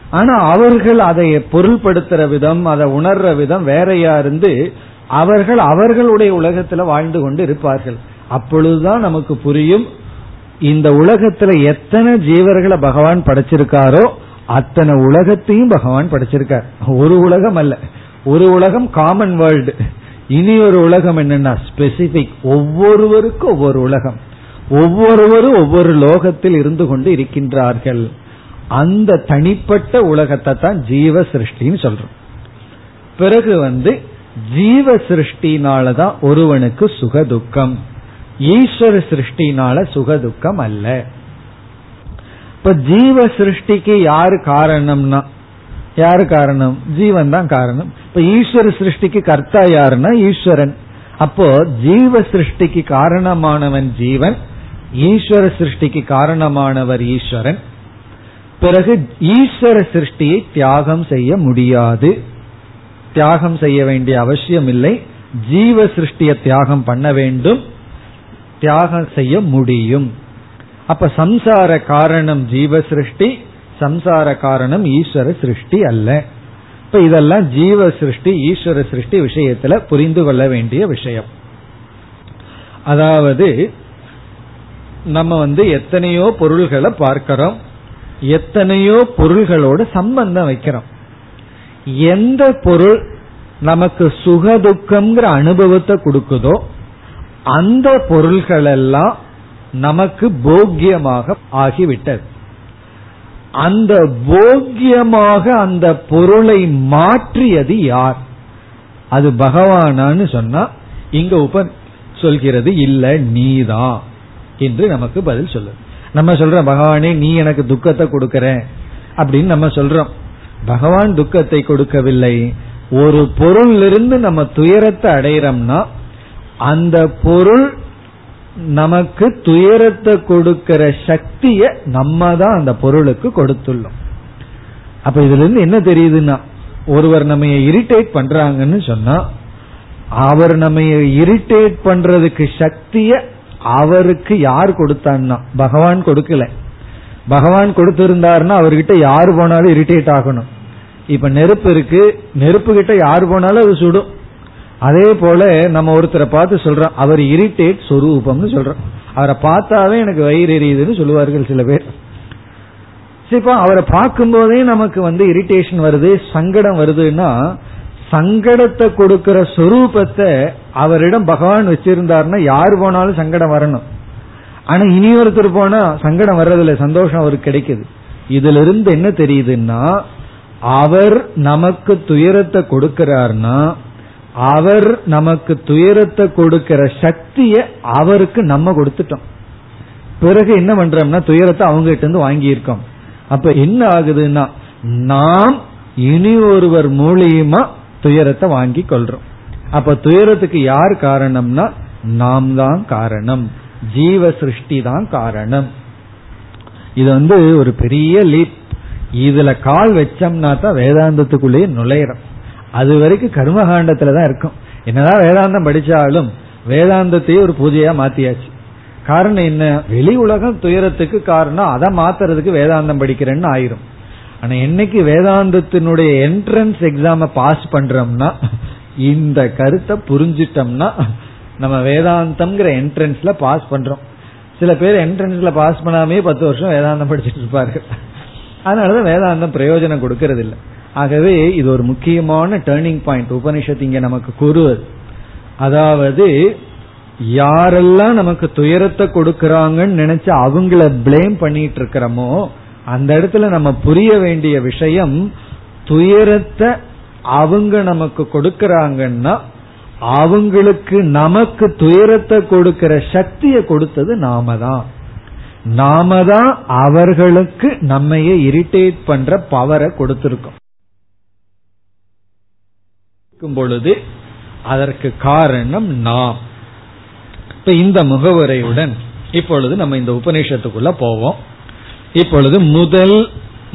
ஆனா அவர்கள் அதை பொருள்படுத்துற விதம் அதை உணர்ற விதம் வேறையா இருந்து அவர்கள் அவர்களுடைய உலகத்துல வாழ்ந்து கொண்டு இருப்பார்கள். அப்பொழுதுதான் நமக்கு புரியும் இந்த உலகத்துல எத்தனை ஜீவர்களை பகவான் படைச்சிருக்காரோ அத்தனை உலகத்தையும் பகவான் படைச்சிருக்கார். ஒரு உலகம் அல்ல. ஒரு உலகம் காமன் வேர்ல்டு இனி ஒரு உலகம் என்னன்னா ஸ்பெசிபிக் ஒவ்வொருவருக்கும் ஒவ்வொரு உலகம். ஒவ்வொருவரும் ஒவ்வொரு லோகத்தில் இருந்து கொண்டு இருக்கின்றார்கள். அந்த தனிப்பட்ட உலகத்தை தான் ஜீவ சிருஷ்டின்னு சொல்றோம். பிறகு வந்து ஜீவ சிருஷ்டினாலதான் ஒருவனுக்கு சுக துக்கம் ஈஸ்வர சிருஷ்டினால சுக துக்கம் அல்ல. இப்ப ஜீவ சிருஷ்டிக்கு யாரு காரணம்னா? யாரு காரணம்? ஜீவன் தான் காரணம். இப்ப ஈஸ்வர சிருஷ்டிக்கு கர்த்தா யாருன்னா ஈஸ்வரன். அப்போ ஜீவ சிருஷ்டிக்கு காரணமானவன் ஜீவன் ஈஸ்வர சிருஷ்டிக்கு காரணமானவர் ஈஸ்வரன். பிறகு ஈஸ்வர சிருஷ்டியை தியாகம் செய்ய முடியாது. தியாகம் செய்ய வேண்டிய அவசியம் இல்லை ஜீவ சிருஷ்டியை தியாகம் பண்ண வேண்டும். தியாகம் செய்ய முடியும். அப்ப சம்சார காரணம் ஜீவ சிருஷ்டி சம்சார காரணம் ஈஸ்வர சிருஷ்டி அல்ல. இப்ப இதெல்லாம் ஜீவ சிருஷ்டி ஈஸ்வர சிருஷ்டி விஷயத்துல புரிந்து கொள்ள வேண்டிய விஷயம். அதாவது நம்ம வந்து எத்தனையோ பொருள்களை பார்க்கிறோம். எத்தனையோ பொருள்களோடு சம்பந்தம் வைக்கிறோம். எந்த பொருள் நமக்கு சுகதுக்கம்ங்கிற அனுபவத்தை கொடுக்குதோ அந்த பொருள்கள் எல்லாம் நமக்கு போக்கியமாக ஆகிவிட்டது. அந்த போக்கியமாக அந்த பொருளை மாற்றியது யார்? அது பகவானான்னு சொன்னா இங்க உப சொல்கிறது இல்ல நீதான். என்று நமக்கு பதில் சொல்லு நம்ம சொல்றோம் பகவானே நீ எனக்கு துக்கத்தை கொடுக்கற அப்படின்னு நம்ம சொல்றோம். பகவான் துக்கத்தை கொடுக்கவில்லை. ஒரு பொருளிலிருந்து நம்ம துயரத்தை அடையிறோம்னா அந்த பொருள் நமக்கு துயரத்தை கொடுக்கிற சக்திய நம்ம தான் அந்த பொருளுக்கு கொடுத்துள்ளோம். அப்ப இதுல இருந்து என்ன தெரியுதுன்னா ஒருவர் நம்ம இரிட்டேட் பண்றாங்கன்னு சொன்னா அவர் நம்ம இரிட்டேட் பண்றதுக்கு சக்திய அவருக்கு யார் கொடுத்தான்னா? பகவான் கொடுக்கல. பகவான் கொடுத்திருந்தாருன்னா அவர்கிட்ட யார் போனாலும் இரிட்டேட் ஆகணும். இப்ப நெருப்பு இருக்கு. நெருப்பு கிட்ட யார் போனாலும் அது சுடும். அதே போல நம்ம ஒருத்தரை பார்த்து சொல்றோம். அவர் இரிட்டேட் சொரூபம்னு சொல்றோம். அவரை பார்த்தாவே எனக்கு வயிறு எரியுதுன்னு சொல்லுவார்கள் சில பேர். இப்போ அவரை பார்க்கும் போதே நமக்கு வந்து இரிட்டேஷன் வருது சங்கடம் வருதுன்னா சங்கடத்தை கொடுக்கிற சொரூபத்தை அவரிடம் பகவான் வச்சிருந்தாருன்னா யார் போனாலும் சங்கடம் வரணும். ஆனா இனி ஒருத்தர் போனா சங்கடம் வர்றதில்ல சந்தோஷம் அவருக்கு கிடைக்குது. இதுல இருந்து என்ன தெரியுதுன்னா அவர் நமக்கு துயரத்தை கொடுக்கிறார்னா அவர் நமக்கு துயரத்தை கொடுக்கிற சக்திய அவருக்கு நம்ம கொடுத்துட்டோம். பிறகு என்ன பண்றோம்னா துயரத்தை அவங்க கிட்ட இருந்து வாங்கியிருக்கோம். அப்ப என்ன ஆகுதுன்னா நாம் இனி ஒருவர் மூலியமா துயரத்தை வாங்கி கொள்றோம். அப்ப துயரத்துக்கு யார் காரணம்னா நாம் தான் காரணம். ஜீவ சிருஷ்டி தான் காரணம். இது வந்து ஒரு பெரிய லீப் இதுல கால் வச்சோம்னா தான் வேதாந்தத்துக்குள்ளேயே நுழையிறோம். அது வரைக்கும் கர்மகாண்டத்துல தான் இருக்கும். என்னதான் வேதாந்தம் படிச்சாலும் வேதாந்தத்தையே ஒரு பூஜையா மாத்தியாச்சு. காரணம் என்ன? வெளி உலகம் துயரத்துக்கு காரணம். அதை மாத்துறதுக்கு வேதாந்தம் படிக்கிறேன்னு ஆயிரும். ஆனா என்னைக்கு வேதாந்தத்தினுடைய என்ட்ரன்ஸ் எக்ஸாம பாஸ் பண்றோம்னா இந்த கருத்தை புரிஞ்சிட்டோம்னா நம்ம வேதாந்தம்ங்கிற என்ட்ரன்ஸ்ல பாஸ் பண்றோம். சில பேர் என்ட்ரன்ஸ்ல பாஸ் பண்ணாமே பத்து வருஷம் வேதாந்தம் படிச்சுட்டு இருப்பார்கள். அதனாலதான் வேதாந்தம் பிரயோஜனம் கொடுக்கறது இல்லை ஆகவே இது ஒரு முக்கியமான டேர்னிங் பாயிண்ட் உபனிஷத்து இங்க நமக்கு கூறுவது. அதாவது யாரெல்லாம் நமக்கு துயரத்தை கொடுக்கறாங்கன்னு நினைச்சு அவங்கள பிளேம் பண்ணிட்டு இருக்கிறோமோ அந்த இடத்துல நம்ம புரிய வேண்டிய விஷயம் துயரத்தை அவங்க நமக்கு கொடுக்கறாங்கன்னா அவங்களுக்கு நமக்கு துயரத்தை கொடுக்கிற சக்தியை கொடுத்தது நாம தான் நாம தான் அவர்களுக்கு நம்மைய இரிட்டேட் பண்ற பவரை கொடுத்திருக்கோம். பொழுது அதற்கு காரணம் நாம். இப்ப இந்த முகவுரையுடன் இப்பொழுது நம்ம இந்த உபநிஷத்துக்குள்ள போவோம். இப்பொழுது முதல்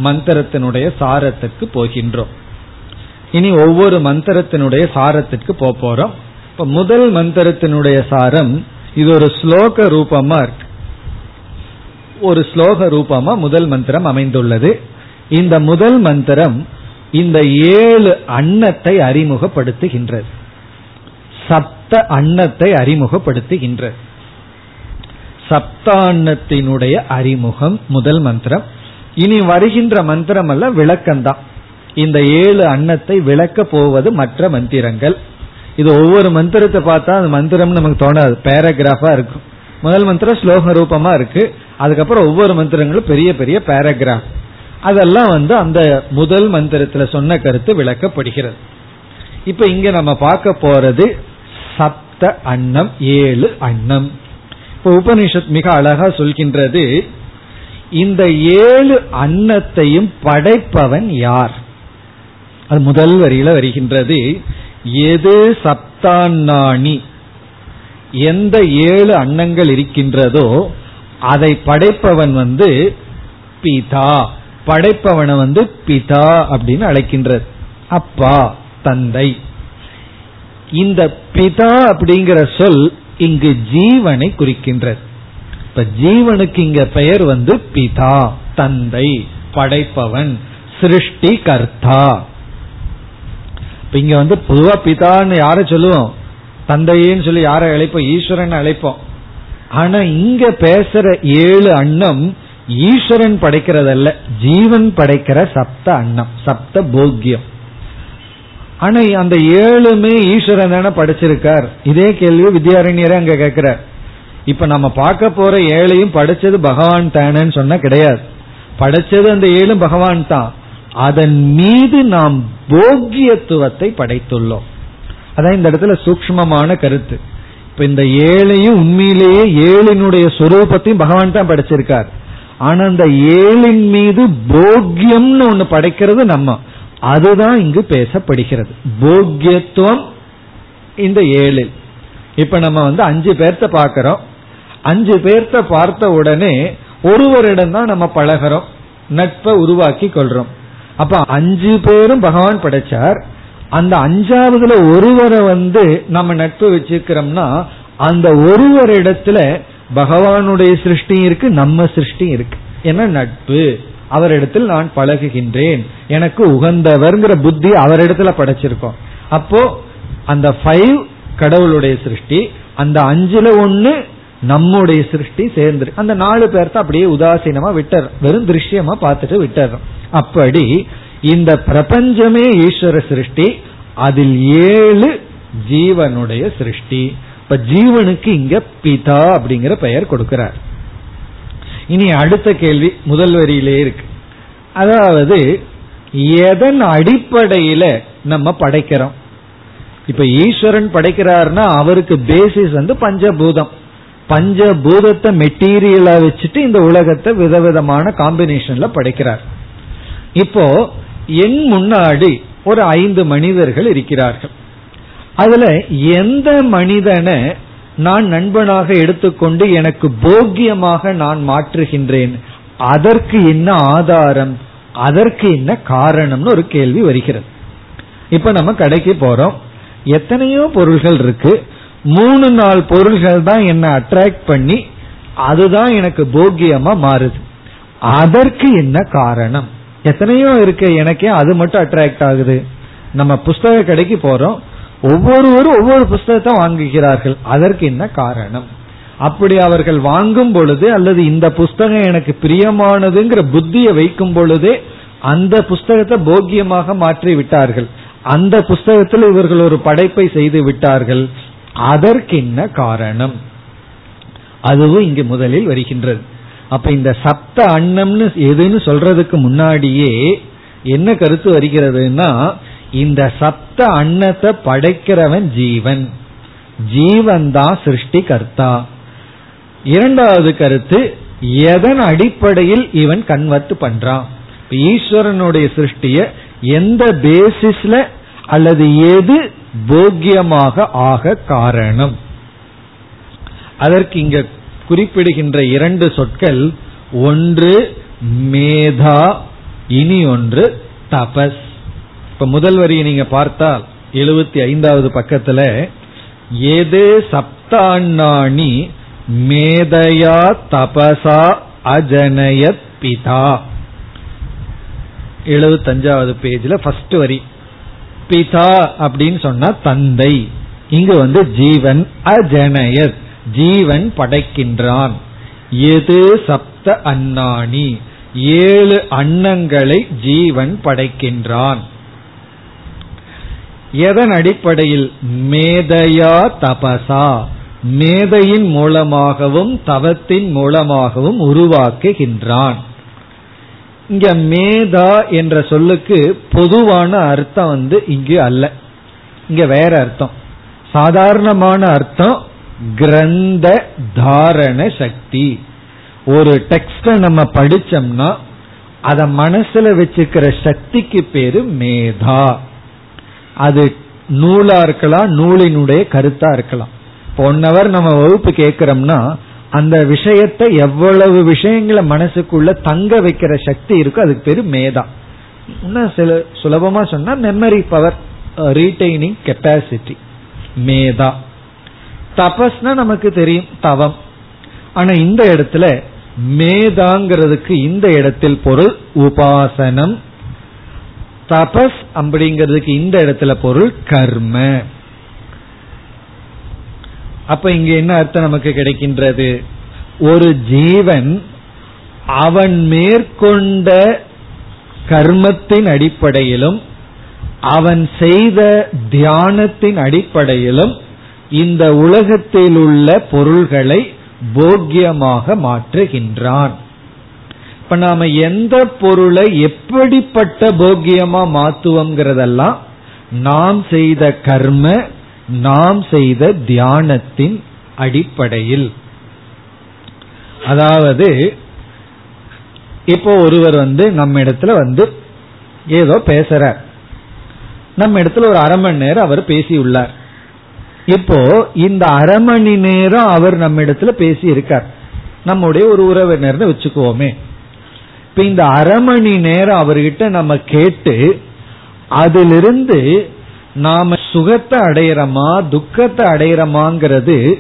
மந்திரத்தினுடைய சாரத்துக்கு போகின்றோம். இனி ஒவ்வொரு மந்திரத்தினுடைய சாரத்திற்கு போறோம். இப்ப முதல் மந்திரத்தினுடைய சாரம் இது ஒரு ஸ்லோக ரூபமா இருக்கு. ஒரு ஸ்லோக ரூபமா முதல் மந்திரம் அமைந்துள்ளது. இந்த முதல் மந்திரம் இந்த ஏழு அன்னத்தை அறிமுகப்படுத்துகின்றது. சப்த அன்னத்தை அறிமுகப்படுத்துகின்றது. சப்தான்னத்தினுடைய அறிமுகம் முதல் மந்திரம். இனி வருகின்ற மந்திரம் அல்ல விளக்கம்தான். இந்த ஏழு அன்னத்தை விளக்க போவது மற்ற மந்திரங்கள். இது ஒவ்வொரு மந்திரத்தை பார்த்தா அந்த மந்திரம் நமக்கு தோணாது. பேராகிராஃபா இருக்கும். முதல் மந்திரம் ஸ்லோக ரூபமா இருக்கு. அதுக்கப்புறம் ஒவ்வொரு மந்திரங்களும் பெரிய பெரிய பேராகிராஃப் அதெல்லாம் வந்து அந்த முதல் மந்திரத்துல சொன்ன கருத்து விளக்கப்படுகிறது. இப்ப இங்க நம்ம பார்க்க போறது சப்த அன்னம் ஏழு அன்னம். இப்ப உபனிஷத் மிக அழகா சொல்கின்றது இந்த ஏழு அன்னத்தையும் படைப்பவன் யார்? அது முதல் வரியில வருகின்றது எது சப்தாண்ணாணி எந்த ஏழு அன்னங்கள் இருக்கின்றதோ அதை படைப்பவன் வந்து பிதா. படைப்பவனை வந்து பிதா அப்படின்னு அழைக்கின்றது. அப்பா தந்தை. இந்த பிதா அப்படிங்கிற சொல் இங்கு ஜீவனை குறிக்கின்றது. இப்ப ஜீவனுக்கு இங்க பெயர் வந்து பிதா தந்தை படைப்பவன் சிருஷ்டி கர்த்தா. இங்க வந்து பொதுவா பிதான்னு யார சொல்லுவோம்? தந்தையேன்னு சொல்லி யாரை அழைப்போம்? ஈஸ்வரன் அழைப்போம். ஆனா இங்க பேசுற ஏழு அன்னம் ஈஸ்வரன் படைக்கிறதல்ல ஜீவன் படைக்கிற சப்த அன்னம் சப்த போக்கியம். ஆனா அந்த ஏழுமே ஈஸ்வரன் தானே படைச்சிருக்கார்? இதே கேள்வி வித்யாரண்யரே அங்க கேட்கிறார். இப்ப நம்ம பார்க்க போற ஏழையும் படைச்சது பகவான் தானேன்னு சொன்னா கிடையாது. படைச்சது அந்த ஏழும் பகவான் தான். அதன் மீது நாம் போக்கியத்துவத்தை படைத்துள்ளோம். அதான் இந்த இடத்துல சூக்மமான கருத்து. இப்ப இந்த ஏழையும் உண்மையிலேயே ஏழினுடைய சுரூபத்தையும் பகவான் தான் படைச்சிருக்கார். ஆனா அந்த ஏழின் மீது போக்கியம்னு ஒண்ணு படைக்கிறது நம்ம. அதுதான் இங்கு பேசப்படுகிறது. போக்கியத்துவம் இந்த ஏழில். இப்ப நம்ம வந்து அஞ்சு பேர்த்த பாக்கிறோம் அஞ்சு பேர்த்த பார்த்த உடனே ஒருவரிடம் தான் நம்ம பழகிறோம். நட்பை உருவாக்கி கொள்றோம். அப்ப அஞ்சு பேரும் பகவான் படைச்சார். அந்த அஞ்சாவதுல ஒருவரை வந்து நம்ம நட்பு வச்சிருக்கிறோம்னா அந்த ஒருவர் இடத்துல பகவானுடைய சிருஷ்டி இருக்கு நம்ம சிருஷ்டி இருக்கு. என்ன நட்பு? அவரிடத்தில் நான் பழகுகின்றேன். எனக்கு உகந்தவர்ங்கிற புத்தி அவரிடத்துல படைச்சிருக்கோம். அப்போ அந்த ஃபைவ் கடவுளுடைய சிருஷ்டி அந்த அஞ்சுல ஒன்னு நம்முடைய சிருஷ்டி சேர்ந்து அந்த நாலு பேர்த்த அப்படியே உதாசீனமா விட்டுற வெறும் திருஷ்யமா பார்த்துட்டு விட்டுறோம் அப்படி இந்த பிரபஞ்சமே ஈஸ்வர சிருஷ்டி அதில் ஏழு ஜீவனுடைய சிருஷ்டி. இப்ப ஜீவனுக்கு இங்க பிதா அப்படிங்கிற பெயர் கொடுக்கிறார். இனி அடுத்த கேள்வி முதல் வரியிலே இருக்கு. அதாவது எதன் அடிப்படையில நம்ம படைக்கிறோம்? இப்ப ஈஸ்வரன் படைக்கிறாருன்னா அவருக்கு பேசிஸ் வந்து பஞ்சபூதம். பஞ்சபூதத்தை மெட்டீரியலா வச்சுட்டு இந்த உலகத்தை விதவிதமான காம்பினேஷன்ல படைக்கிறார். இப்போ என் முன்னாடி ஒரு ஐந்து மனிதர்கள் இருக்கிறார்கள். அதுல எந்த மனிதனை நான் நண்பனாக எடுத்துக்கொண்டு எனக்கு போக்கியமாக நான் மாற்றுகின்றேன். அதற்கு என்ன ஆதாரம்? அதற்கு என்ன காரணம்னு ஒரு கேள்வி வருகிறது. இப்ப நம்ம கடைக்கு போறோம். எத்தனையோ பொருள்கள் இருக்கு. மூணு நாள் பொருள்கள் தான் என்ன அட்ராக்ட் பண்ணி அதுதான் எனக்கு போக்கியமா மாறுது. அதற்கு என்ன காரணம்? எத்தனையோ இருக்கு. எனக்கே அது மட்டும் அட்ராக்ட் ஆகுது. நம்ம புஸ்தக கடைக்கு போறோம். ஒவ்வொருவரும் ஒவ்வொரு புஸ்தகத்தை வாங்குகிறார்கள். அதற்கு என்ன காரணம்? அப்படி அவர்கள் வாங்கும் பொழுது அல்லது இந்த புஸ்தகம் எனக்கு பிரியமானதுங்கிற புத்தியை வைக்கும் பொழுதே அந்த புஸ்தகத்தை போக்கியமாக மாற்றி விட்டார்கள். அந்த புஸ்தகத்தில் இவர்கள் ஒரு படைப்பை செய்து விட்டார்கள். அதற்கென்ன காரணம்? அதுவும் இங்கு முதலில் வருகின்றது. அப்ப இந்த சப்த அன்னம்னு எதுன்னு சொல்றதுக்கு முன்னாடியே என்ன கருத்து வருகிறதுனா இந்த சப்த அன்னத்தை படைக்கிறவன் ஜீவன். ஜீவன் தான் சிருஷ்டி கர்த்தா இரண்டாவது கருத்து எதன் அடிப்படையில் இவன் கன்வெர்ட் பண்றான்? ஈஸ்வரனுடைய சிருஷ்டிய எந்த பேசிஸ்ல அல்லது எது போக்கியமாக ஆக காரணம்? அதற்கு இங்க குறிப்பிடுகின்ற இரண்டு சொற்கள் ஒன்று மேதா இனி ஒன்று தபஸ். இப்ப முதல் வரியை நீங்க பார்த்தால் எழுபத்தி ஐந்தாவது பக்கத்துல எது சப்தாண்ணாணி மேதையா தபசா அஜனயத் பிதா? எழுபத்தஞ்சாவது பேஜ்ல ஃபர்ஸ்ட் வரி பிதா அப்படின்னு சொன்னா தந்தை. இங்கு வந்து ஜீவன் அஜனயத் ஜீவன் படைக்கின்றான். எது சப்த அண்ணாணி ஏழு அன்னங்களை ஜீவன் படைக்கின்றான். எதன் அடிப்படையில்? மேதையா தபசா. மேதையின் மூலமாகவும் தவத்தின் மூலமாகவும் உருவாக்குகின்றான். இங்க மேதா என்ற சொல்லுக்கு பொதுவான அர்த்தம் வந்து இங்கு அல்ல. இங்க வேற அர்த்தம். சாதாரணமான அர்த்தம் கிரந்த தாரண சக்தி. ஒரு டெக்ஸ்ட நம்ம படிச்சோம்னா அத மனசுல வச்சுக்கிற சக்திக்கு பேரு மேதா. அது நூலா இருக்கலாம் நூலினுடைய கருத்தா இருக்கலாம். ஒன் ஹவர் நம்ம வகுப்பு கேட்கிறோம்னா அந்த விஷயத்தை எவ்வளவு விஷயங்களை மனசுக்குள்ள தங்க வைக்கிற சக்தி இருக்கோ அதுக்கு பேரு மேதா. இன்னும் சில சுலபமா சொன்னா மெமரி பவர் ரீடைனிங் கெப்பாசிட்டி மேதா. தபஸ்னா நமக்கு தெரியும் தவம். ஆனா இந்த இடத்துல மேதாங்கிறதுக்கு இந்த இடத்தில் பொருள் உபாசனம். தபஸ் அப்படிங்கிறதுக்கு இந்த இடத்துல பொருள் கர்ம. அப்ப இங்க என்ன அர்த்தம் நமக்கு கிடைக்கின்றது? ஒரு ஜீவன் அவன் மேற்கொண்ட கர்மத்தின் அடிப்படையிலும் அவன் செய்த தியானத்தின் அடிப்படையிலும் இந்த உலகத்தில் உள்ள பொருள்களை போக்கியமாக மாற்றுகின்றான். இப்ப நாம எந்த பொருளை எப்படிப்பட்ட போக்கியமா மாத்துவோங்கிறதெல்லாம் நாம் செய்த கர்ம நாம் செய்த தியானத்தின் அடிப்படையில். அதாவது இப்போ ஒருவர் வந்து நம்ம இடத்துல வந்து ஏதோ பேசுறார். நம்ம இடத்துல ஒரு அரை மணி நேரம் அவர் பேசியுள்ளார். இப்போ இந்த அரை மணி நேரம் அவர் நம்ம இடத்துல பேசி இருக்கார் நம்முடைய ஒரு உறவினர்னு வச்சுக்குவோமே. இப்ப இந்த அரை மணி நேரம் அவர்கிட்ட நம்ம கேட்டு அதிலிருந்து நாம சுகத்தை அடையிறோமா துக்கத்தை அடையிறோமாங்கிறது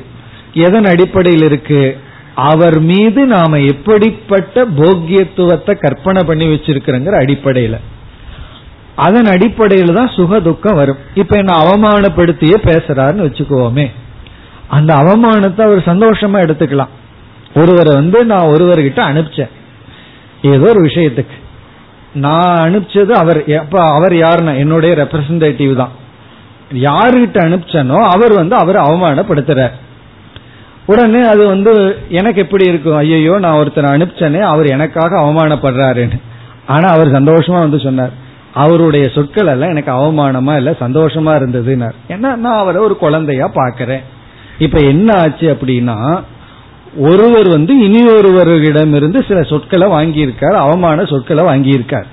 எதன் அடிப்படையில் இருக்கு? அவர் மீது நாம எப்படிப்பட்ட போக்கியத்துவத்தை கற்பனை பண்ணி வச்சிருக்கிறோங்கிற அடிப்படையில. அதன் அடிப்படையில் தான் சுக துக்கம் வரும். இப்ப என்ன அவமானப்படுத்தியே பேசுறாருன்னு வச்சுக்குவோமே அந்த அவமானத்தை அவர் சந்தோஷமா எடுத்துக்கலாம். ஒருவரை வந்து நான் ஒருவர்கிட்ட அனுப்பிச்சேன். ஏதோ ஒரு விஷயத்துக்கு. நான் அனுப்பிச்சது அவர் அப்ப அவர் யாருன்னா என்னுடைய ரெப்ரசன்டேட்டிவ் தான். யாருகிட்ட அனுப்பிச்சனோ அவர் வந்து அவரை அவமானப்படுத்துறார். உடனே அது வந்து எனக்கு எப்படி இருக்கும்? ஐயையோ நான் ஒருத்தரை அனுப்பிச்சனே அவர் எனக்காக அவமானப்படுறாருன்னு. ஆனா அவர் சந்தோஷமா வந்து சொன்னார். அவருடைய சொற்கள் எல்லாம் எனக்கு அவமானமா இல்ல சந்தோஷமா இருந்ததுன்னார். ஏன்னா நான் அவரை ஒரு குழந்தையா பாக்கிறேன் இப்ப என்ன ஆச்சு அப்படின்னா ஒருவர் வந்து இனி ஒருவரிடமிருந்து சில சொற்களை வாங்கியிருக்கார் அவமான சொற்களை வாங்கியிருக்கார்.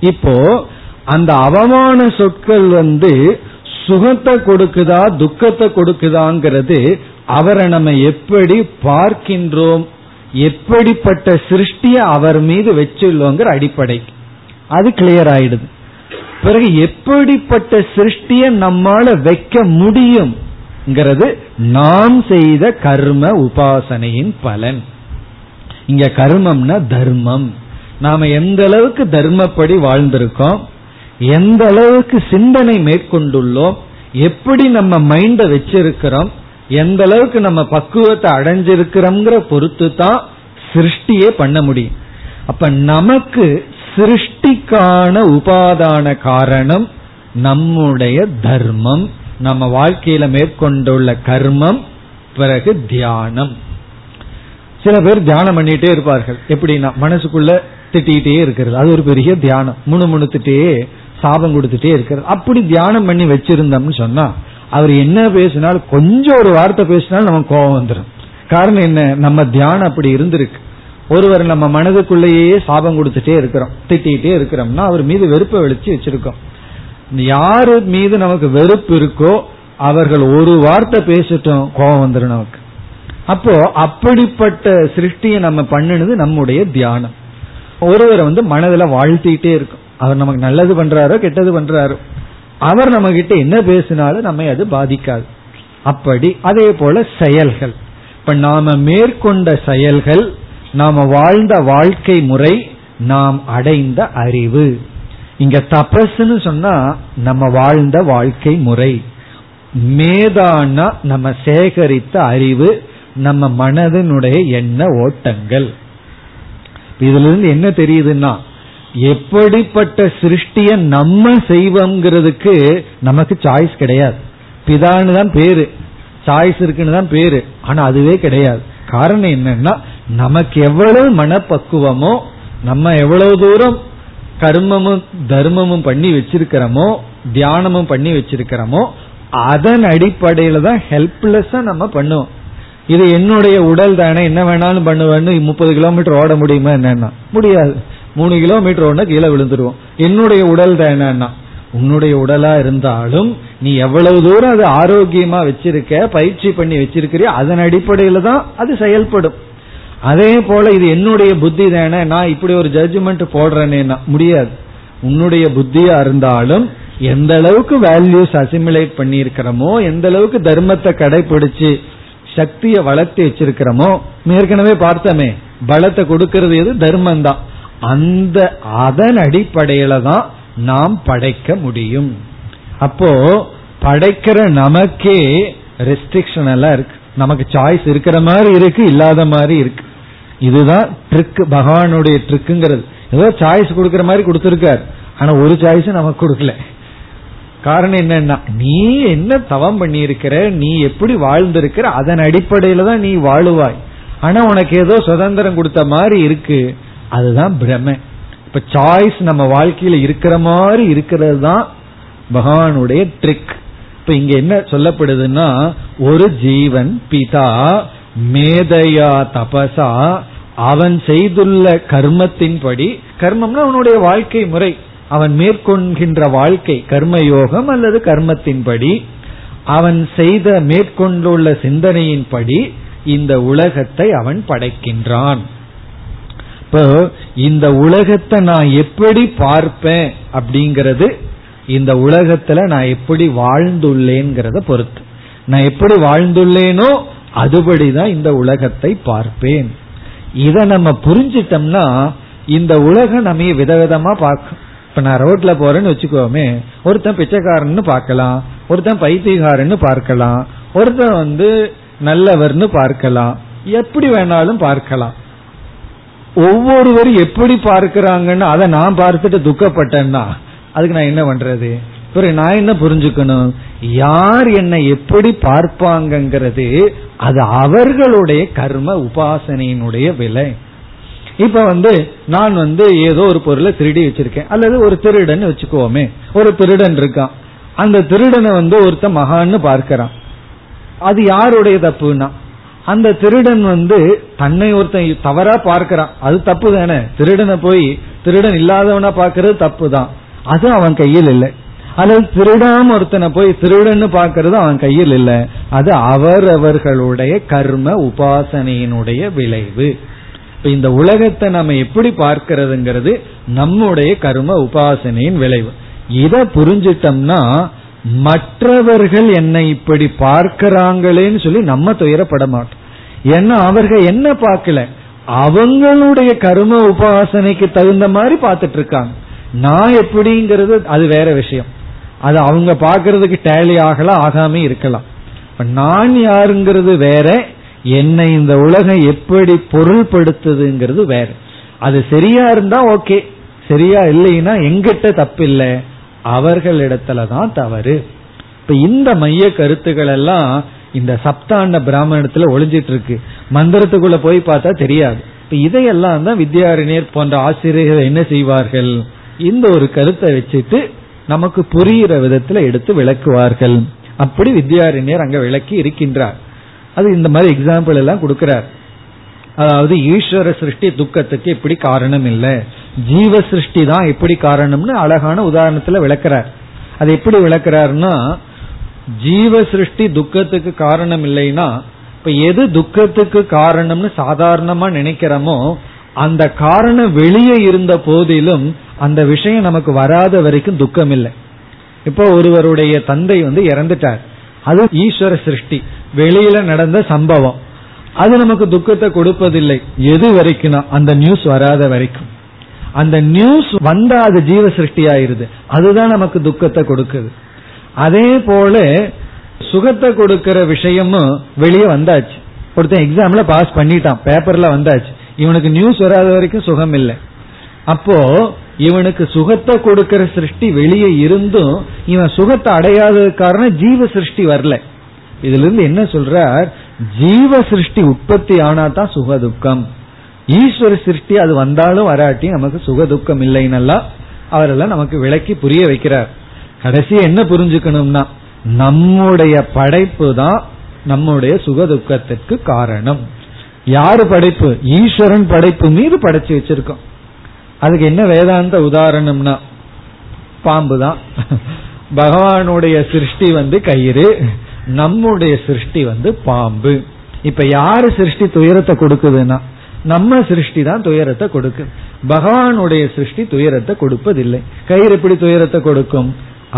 இப்போ அந்த அவமான சொற்கள் வந்து சுகத்தை கொடுக்குதா துக்கத்தை கொடுக்குதாங்கிறது அவரை நம்ம எப்படி பார்க்கின்றோம் எப்படிப்பட்ட சிருஷ்டிய அவர் மீது வச்சுள்ளோங்கிற அடிப்படை அது கிளியர் ஆயிடுது. பிறகு எப்படிப்பட்ட சிருஷ்டிய நம்மால வைக்க முடியும் நாம் செய்த கர்ம உபாசனையின் பலன். இங்க கர்மம்னா தர்மம். நாம எந்த அளவுக்கு தர்மப்படி வாழ்ந்திருக்கோம் எந்த அளவுக்கு சிந்தனை மேற்கொண்டுள்ளோம் எப்படி நம்ம மைண்ட வச்சிருக்கிறோம் எந்த அளவுக்கு நம்ம பக்குவத்தை அடைஞ்சிருக்கிறோங்கிற பொறுத்து தான் சிருஷ்டியே பண்ண முடியும். அப்ப நமக்கு சிருஷ்டிக்கான உபாதான காரணம் நம்முடைய தர்மம். நம்ம வாழ்க்கையில மேற்கொண்டுள்ள கர்மம் பிறகு தியானம். சில பேர் தியானம் பண்ணிட்டே இருப்பார்கள். எப்படின்னா மனசுக்குள்ள திட்டிகிட்டே இருக்கிறது. அது ஒரு பெரிய தியானம். முணு முணுத்துட்டே சாபம் கொடுத்துட்டே இருக்கிறது. அப்படி தியானம் பண்ணி வச்சிருந்தோம்னு சொன்னா அவர் என்ன பேசினாலும் கொஞ்சம் ஒரு வார்த்தை பேசினாலும் நமக்கு கோபம் வந்துடும் காரணம் என்ன? நம்ம தியானம் அப்படி இருந்திருக்கு. ஒருவர் நம்ம மனதுக்குள்ளேயே சாபம் கொடுத்துட்டே இருக்கிறோம். திட்டிகிட்டே இருக்கிறோம்னா அவர் மீது வெறுப்பை வெளிச்சு வச்சிருக்கோம். யாரு மீது நமக்கு வெறுப்பு இருக்கோ அவர்கள் ஒரு வார்த்தை பேசிட்டோம் கோபம் வந்துடும் நமக்கு. அப்போ அப்படிப்பட்ட சிருஷ்டியை நம்ம பண்ணினது நம்முடைய தியானம். ஒருவரை வந்து மனதில் வாழ்த்திட்டே இருக்கும். அவர் நமக்கு நல்லது பண்றாரோ கெட்டது பண்றாரோ. அவர் நம்ம கிட்ட என்ன பேசினாலும் நம்ம அது பாதிக்காது. அப்படி அதே போல செயல்கள். இப்ப நாம மேற்கொண்ட செயல்கள் நாம வாழ்ந்த வாழ்க்கை முறை நாம் அடைந்த அறிவு. இங்க தபஸ்ன்னு சொன்னா நம்ம வாழ்ந்த வாழ்க்கை முறை. மேதானா நம்ம சேகரித்த அறிவு நம்ம மனதினுடைய எண்ண ஓட்டங்கள். இதுல இருந்து என்ன தெரியுதுன்னா எப்படிப்பட்ட சிருஷ்டிய நம்ம செய்வோங்கிறதுக்கு நமக்கு சாய்ஸ் கிடையாது. பிதான்னு தான் பேரு. சாய்ஸ் இருக்குன்னு தான் பேரு. ஆனா அதுவே கிடையாது. காரணம் என்னன்னா நமக்கு எவ்வளவு மனப்பக்குவமோ நம்ம எவ்வளவு தூரம் கர்மமும் தர்மமும் பண்ணி வச்சிருக்கிறோமோ தியானமும் பண்ணி வச்சிருக்கிறோமோ அதன் அடிப்படையில தான் ஹெல்ப்லெஸ்ஸா நம்ம பண்ணுவோம். இது என்னுடைய உடல் தானே என்ன வேணாலும் பண்ணுவேன்னு முப்பது கிலோமீட்டர் ஓட முடியுமா என்னன்னா? முடியாது. மூணு கிலோமீட்டர் ஓட கீழே விழுந்துருவோம். என்னுடைய உடல் தானேன்னா உன்னுடைய உடலா இருந்தாலும் நீ எவ்வளவு தூரம் அது ஆரோக்கியமா வச்சிருக்க பயிற்சி பண்ணி வச்சிருக்கிறியோ அதன் அடிப்படையில தான் அது செயல்படும். அதே போல இது என்னுடைய புத்தி தானே? நான் இப்படி ஒரு ஜட்ஜ்மெண்ட் போடுறேன்னா முடியாது. உன்னுடைய புத்தியா இருந்தாலும் எந்த அளவுக்கு வேல்யூஸ் அசிமுலேட் பண்ணியிருக்கிறோமோ எந்த அளவுக்கு தர்மத்தை கடைபிடிச்சு சக்தியை வளர்த்தி வச்சிருக்கிறோமோ ஏற்கனவே பார்த்தோமே பலத்தை கொடுக்கறது எது? தர்மம் தான் அந்த அதன் அடிப்படையில தான் நாம் படைக்க முடியும். அப்போ படைக்கிற நமக்கே ரெஸ்ட்ரிக்ஷன் எல்லாம் இருக்கு. நமக்கு சாய்ஸ் இருக்கிற மாதிரி இருக்கு இல்லாத மாதிரி இருக்கு. இதுதான் ட்ரிக் பகவானுடைய ட்ரிக்குங்கிறது ஏதோ சாய்ஸ் கொடுக்கற மாதிரி கொடுத்துருக்காரு. ஆனா ஒரு சாய்ஸ் நமக்கு கொடுக்கல. காரணம் என்னன்னா நீ என்ன தவம் பண்ணியிருக்கிற நீ எப்படி வாழ்ந்திருக்கிற அதன் அடிப்படையில தான் நீ வாழுவாய். ஆனா உனக்கு ஏதோ சுதந்திரம் கொடுத்த மாதிரி இருக்கு. அதுதான் பிரம இப்ப சாய்ஸ் நம்ம வாழ்க்கையில இருக்கிற மாதிரி இருக்கிறது தான் பகவானுடைய ட்ரிக் இப்ப இங்க என்ன சொல்லப்படுதுன்னா ஒரு ஜீவன் பிதா மேதையா தபசா அவன் செய்துள்ள கர்மத்தின்படி கர்மம்னா அவனுடைய வாழ்க்கை முறை. அவன் மேற்கொள்கின்ற வாழ்க்கை கர்மயோகம் அல்லது கர்மத்தின்படி. அவன் செய்த மேற்கொண்டுள்ள சிந்தனையின்படி இந்த உலகத்தை அவன் படைக்கின்றான். இப்போ இந்த உலகத்தை நான் எப்படி பார்ப்பேன் அப்படிங்கிறது இந்த உலகத்துல நான் எப்படி வாழ்ந்துள்ளேங்கிறத பொறுத்து. நான் எப்படி வாழ்ந்துள்ளேனோ அதுபடிதான் இந்த உலகத்தை பார்ப்பேன். இதை நம்ம புரிஞ்சிட்டோம்னா இந்த உலகம் நம்ம விதவிதமா பார்க்கும். இப்ப நான் ரோட்ல போறேன்னு வச்சுக்கோமே ஒருத்தன் பிச்சைக்காரன்னு பார்க்கலாம் ஒருத்தன் பைத்தியகாரன்னு பார்க்கலாம் ஒருத்தன் வந்து நல்லவர்னு பார்க்கலாம் எப்படி வேணாலும் பார்க்கலாம். ஒவ்வொருவரும் எப்படி பார்க்கிறாங்கன்னு அதை நான் பார்த்துட்டு துக்கப்பட்டேன்னா அதுக்கு நான் என்ன பண்றது? பிறகு நான் என்ன புரிஞ்சுக்கணும்? யார் என்னை எப்படி பார்ப்பாங்கிறது அது அவர்களுடைய கர்ம உபாசனையினுடைய விலை. இப்ப வந்து நான் வந்து ஏதோ ஒரு பொருளை திருடி வச்சிருக்கேன். அல்லது ஒரு திருடன் வச்சுக்கோமே. ஒரு திருடன் இருக்கான். அந்த திருடனை வந்து ஒருத்த மகான்னு பார்க்கிறான். அது யாருடைய தப்புனா அந்த திருடன் வந்து தன்னை ஒருத்தன் தவறா பார்க்கிறான். அது தப்பு தானே. திருடனை போய் திருடன் இல்லாதவனா பார்க்கறது தப்பு தான் அது அவன் கையில் இல்லை. அல்லது திருடாம ஒருத்தனை போய் திருடன்னு பார்க்கறது அவன் கையில் இல்லை. அது அவரவர்களுடைய கர்ம உபாசனையினுடைய விளைவு. இந்த உலகத்தை நம்ம எப்படி பார்க்கிறதுங்கிறது நம்முடைய கர்ம உபாசனையின் விளைவு. இத புரிஞ்சிட்டோம்னா மற்றவர்கள் என்னை இப்படி பார்க்கிறாங்களேன்னு சொல்லி நம்ம துயரப்பட மாட்டோம். ஏன்னா அவர்கள் என்ன பார்க்கல? அவங்களுடைய கர்ம உபாசனைக்கு தகுந்த மாதிரி பார்த்துட்டு இருக்காங்க. நான் எப்படிங்கிறது அது வேற விஷயம். அது அவங்க பார்க்கறதுக்கு டேலி ஆகலாம் ஆகாம இருக்கலாம். நான் யாருங்கிறது வேற என்னை இந்த உலகம் எப்படி பொருள்படுத்துதுங்கிறது வேற. அது சரியா இருந்தா ஓகே. சரியா இல்லைன்னா எங்கிட்ட தப்பில்லை. அவர்களிடத்துல தான் தவறு. இப்ப இந்த மைய கருத்துக்கள் எல்லாம் இந்த சப்தாண்ட பிராமணத்துல ஒளிஞ்சிட்டு இருக்கு மந்திரத்துக்குள்ள போய் பார்த்தா தெரியாது. இப்ப இதையெல்லாம் தான் வித்யாரண்யர் போன்ற ஆசிரியர்கள் என்ன செய்வார்கள்? இந்த ஒரு கருத்தை வச்சுட்டு நமக்கு புரிகிற விதத்துல எடுத்து விளக்குவார்கள். அப்படி வித்யாரண்யர் அங்க விளக்கி இருக்கின்றார். அது இந்த மாதிரி எக்ஸாம்பிள் எல்லாம் கொடுக்கிறார். அதாவது ஈஸ்வர சிருஷ்டி துக்கத்துக்கு எப்படி காரணம் இல்லை. ஜீவ சிருஷ்டி தான் எப்படி காரணம்னு அழகான உதாரணத்துல விளக்குறார். அது எப்படி விளக்குறாருன்னா ஜீவ சிருஷ்டி துக்கத்துக்கு காரணம் இல்லைன்னா இப்ப எது துக்கத்துக்கு காரணம்னு சாதாரணமா நினைக்கிறோமோ அந்த காரணம் வெளியே இருந்த போதிலும் அந்த விஷயம் நமக்கு வராத வரைக்கும் துக்கம் இல்லை இப்போ ஒருவருடைய தந்தை வந்து இறந்துட்டார். அது ஈஸ்வர சிருஷ்டி. வெளியில நடந்த சம்பவம். அது நமக்கு துக்கத்தை கொடுப்பதில்லை. எது வரைக்கும் அந்த நியூஸ் வராத வரைக்கும். அந்த நியூஸ் வந்தா அது ஜீவ சிருஷ்டி ஆயிருது அதுதான் நமக்கு துக்கத்தை கொடுக்குது. அதே போல சுகத்தை கொடுக்கிற விஷயமும் வெளியே வந்தாச்சு. ஒருத்தன் எக்ஸாம்ல பாஸ் பண்ணிட்டான். பேப்பர்ல வந்தாச்சு. இவனுக்கு நியூஸ் வராத வரைக்கும் சுகம் இல்லை அப்போ இவனுக்கு சுகத்தை கொடுக்கிற சிருஷ்டி வெளியே இருந்தும் இவன் சுகத்தை அடையாதது காரணம் ஜீவ சிருஷ்டி வரல. இதுல இருந்து என்ன சொல்றார்? ஜீவ சிருஷ்டி உற்பத்தி ஆனா தான் சுக துக்கம் ஈஸ்வர சிருஷ்டி அது வந்தாலும் வராட்டி நமக்கு சுக துக்கம் இல்லைன்னெல்லாம் அவரெல்லாம் நமக்கு விளக்கி புரிய வைக்கிறார். கடைசி என்ன புரிஞ்சுக்கணும்னா நம்முடைய படைப்பு தான் நம்முடைய சுகதுக்கத்திற்கு காரணம். யாரு படைப்பு? ஈஸ்வரன் படைப்பு மீது படைச்சு வச்சிருக்கோம். அதுக்கு என்ன வேதாந்த உதாரணம்னா? பாம்பு தான் பகவானுடைய சிருஷ்டி வந்து கயிறு நம்முடைய சிருஷ்டி வந்து பாம்பு. இப்ப யாரு சிருஷ்டி துயரத்தை கொடுக்குதுன்னா? நம்ம சிருஷ்டி தான் துயரத்தை கொடுக்கு பகவானுடைய சிருஷ்டி துயரத்தை கொடுப்பதில்லை. கயிறு எப்படி துயரத்தை கொடுக்கும்?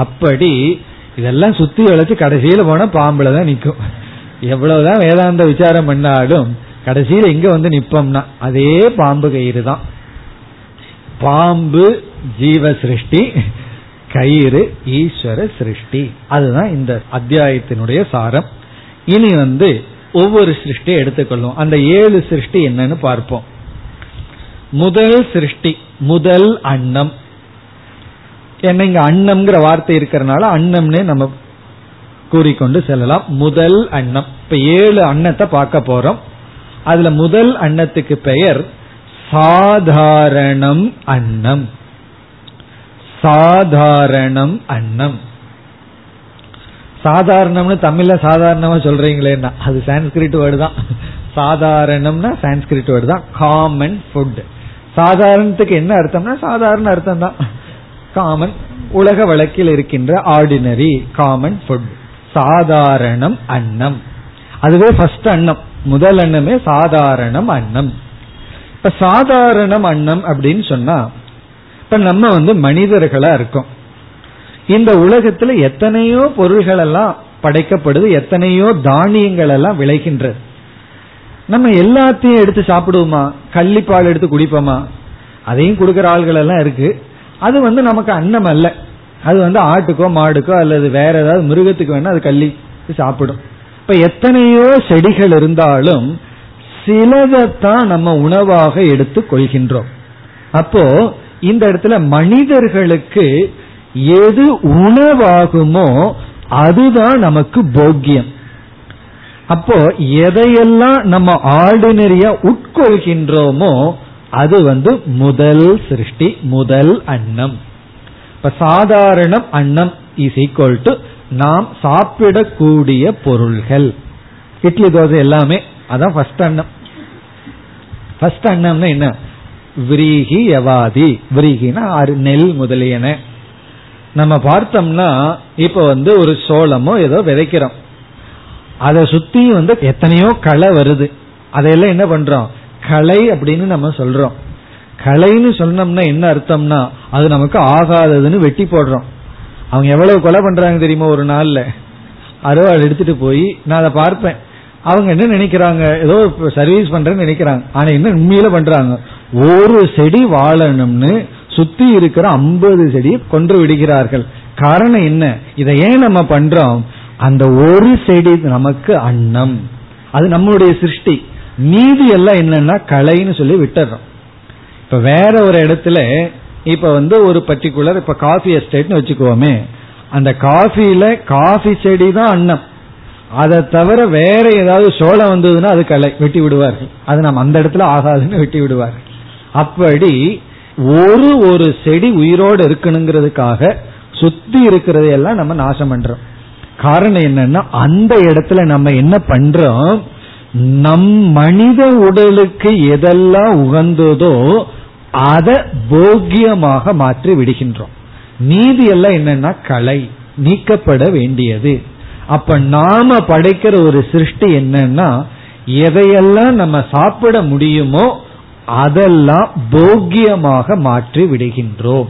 அப்படி இதெல்லாம் சுத்தி வளைச்சு கடைசியில போனா பாம்புல தான் நிற்கும் எவ்வளவுதான் வேதாந்த விசாரம் பண்ணாலும் கடைசியில் எங்க வந்து நிப்போம்னா அதே பாம்பு கயிறு தான். பாம்பு ஜீவ சிருஷ்டி கயிறு ஈஸ்வர சிருஷ்டி அதுதான் இந்த அத்தியாயத்தினுடைய சாரம். இனி வந்து ஒவ்வொரு சிருஷ்டியை எடுத்துக்கொள்ளும் அந்த ஏழு சிருஷ்டி என்னன்னு பார்ப்போம். முதல் சிருஷ்டி முதல் அன்னம். என்ன இங்க அன்னம்ங்கிற வார்த்தை இருக்கிறனால அன்னம்னே நம்ம கூறிக்கொண்டு செல்லலாம். முதல் அன்னம். இப்ப ஏழு அன்னத்தை பார்க்க போறோம். அதுல முதல் அன்னத்துக்கு பெயர் சாதாரணம் அன்னம். சாதாரணம் அன்னம். சாதாரணம்னு தமிழ்ல சாதாரணமா சொல்றீங்களேன்னா அது சான்ஸ்கிரிட் வேர்டு தான். சாதாரணம்னா சான்ஸ்கிரிட் வேர்டு தான். காமன் ஃபுட் சாதாரணத்துக்கு என்ன அர்த்தம்னா சாதாரண அர்த்தம் தான். காமன் உலக வழக்கில் இருக்கின்ற ஆர்டினரி காமன் ஃபுட் சாதாரணம் அன்னம். அதுவே ஃபர்ஸ்ட் அன்னம். முதல் அன்னமே சாதாரணம் அன்னம். இப்ப சாதாரணம் அன்னம் அப்படின்னு சொன்னா இப்ப நம்ம வந்து மனிதர்களா இருக்கோம். இந்த உலகத்துல எத்தனையோ பொருள்கள் எல்லாம் படைக்கப்படுது எத்தனையோ தானியங்கள் எல்லாம் விளைகின்றது. நம்ம எல்லாத்தையும் எடுத்து சாப்பிடுவோமா? கள்ளிப்பால் எடுத்து குடிப்போமா? அதையும் கொடுக்குற ஆள்கள் எல்லாம் இருக்கு. அது வந்து நமக்கு அன்னம் அல்ல. அது வந்து ஆட்டுக்கோ மாடுக்கோ அல்லது வேற ஏதாவது மிருகத்துக்கு வேணா அது கள்ளி சாப்பிடும். இப்ப எத்தனையோ செடிகள் இருந்தாலும் சிலதைத்தான் நம்ம உணவாக எடுத்து கொள்கின்றோம். அப்போ இந்த இடத்துல மனிதர்களுக்கு எது உணவாகுமோ அதுதான் நமக்கு போக்கியம். அப்போ எதையெல்லாம் நம்ம ஆர்டினரியா உட்கொள்கின்றோமோ அது வந்து முதல் சிருஷ்டி முதல் அன்னம். இப்ப சாதாரணம் அன்னம் இஸ் ஈக்வல் டு நாம் சாப்பிடக்கூடிய பொருள்கள். இட்லி தோசை எல்லாமே அதான் ஃபர்ஸ்ட் அன்னம். ஃபர்ஸ்ட் அன்னம்னா என்ன? விரீகி எவாதி விரீகினா நெல் முதலியன. நம்ம பார்த்தோம்னா இப்ப வந்து ஒரு சோளமோ ஏதோ விதைக்கிறோம். அதை சுத்தி வந்து எத்தனையோ களை வருது. அதையெல்லாம் என்ன பண்றோம்? களை அப்படின்னு நம்ம சொல்றோம். களைன்னு சொன்னோம்னா என்ன அர்த்தம்னா அது நமக்கு ஆகாததுன்னு வெட்டி போடுறோம். அவங்க எவ்வளவு கொலை பண்றாங்க தெரியுமா ஒரு நாள்ல? அறுவாள் எடுத்துட்டு போய் நான் அதை பார்ப்பேன். அவங்க என்ன நினைக்கிறாங்க? ஏதோ சர்வீஸ் பண்றேன்னு நினைக்கிறாங்க. ஆனா என்ன உண்மையில பண்றாங்க? ஒரு செடி வாழணும்னு சுத்தி இருக்கிற ஐம்பது செடியை கொன்று விடுகிறார்கள். காரணம் என்ன? இதை ஏன் நம்ம பண்றோம்? அந்த ஒரு செடி நமக்கு அன்னம். அது நம்மளுடைய சிருஷ்டி. மீதி எல்லாம் என்னன்னா கலைன்னு சொல்லி விட்டுறோம். இப்ப வேற ஒரு இடத்துல இப்ப வந்து ஒரு பர்டிகுலர் இப்ப காஃபி எஸ்டேட்னு வச்சுக்கோமே அந்த காஃபியில காஃபி செடி தான் அன்னம். அதை தவிர வேற ஏதாவது சோளம் வந்ததுன்னா அது கலை வெட்டி விடுவார்கள். அது நம்ம அந்த இடத்துல ஆகாதுன்னு வெட்டி விடுவார்கள். அப்படி ஒரு ஒரு செடி உயிரோடு இருக்கணுங்கிறதுக்காக சுத்தி இருக்கிறதையெல்லாம் நம்ம நாசம் பண்றோம். காரணம் என்னன்னா அந்த இடத்துல நம்ம என்ன பண்றோம்? நம் மனித உடலுக்கு எதெல்லாம் உகந்ததோ அதை போக்கியமாக மாற்றி விடுகின்றோம். நீதி எல்லாம் என்னன்னா கலை நீக்கப்பட வேண்டியது. அப்ப நாம படைக்கிற ஒரு சிருஷ்டி என்னன்னா எதையெல்லாம் நம்ம சாப்பிட முடியுமோ அதெல்லாம் போக்கியமாக மாற்றி விடுகின்றோம்.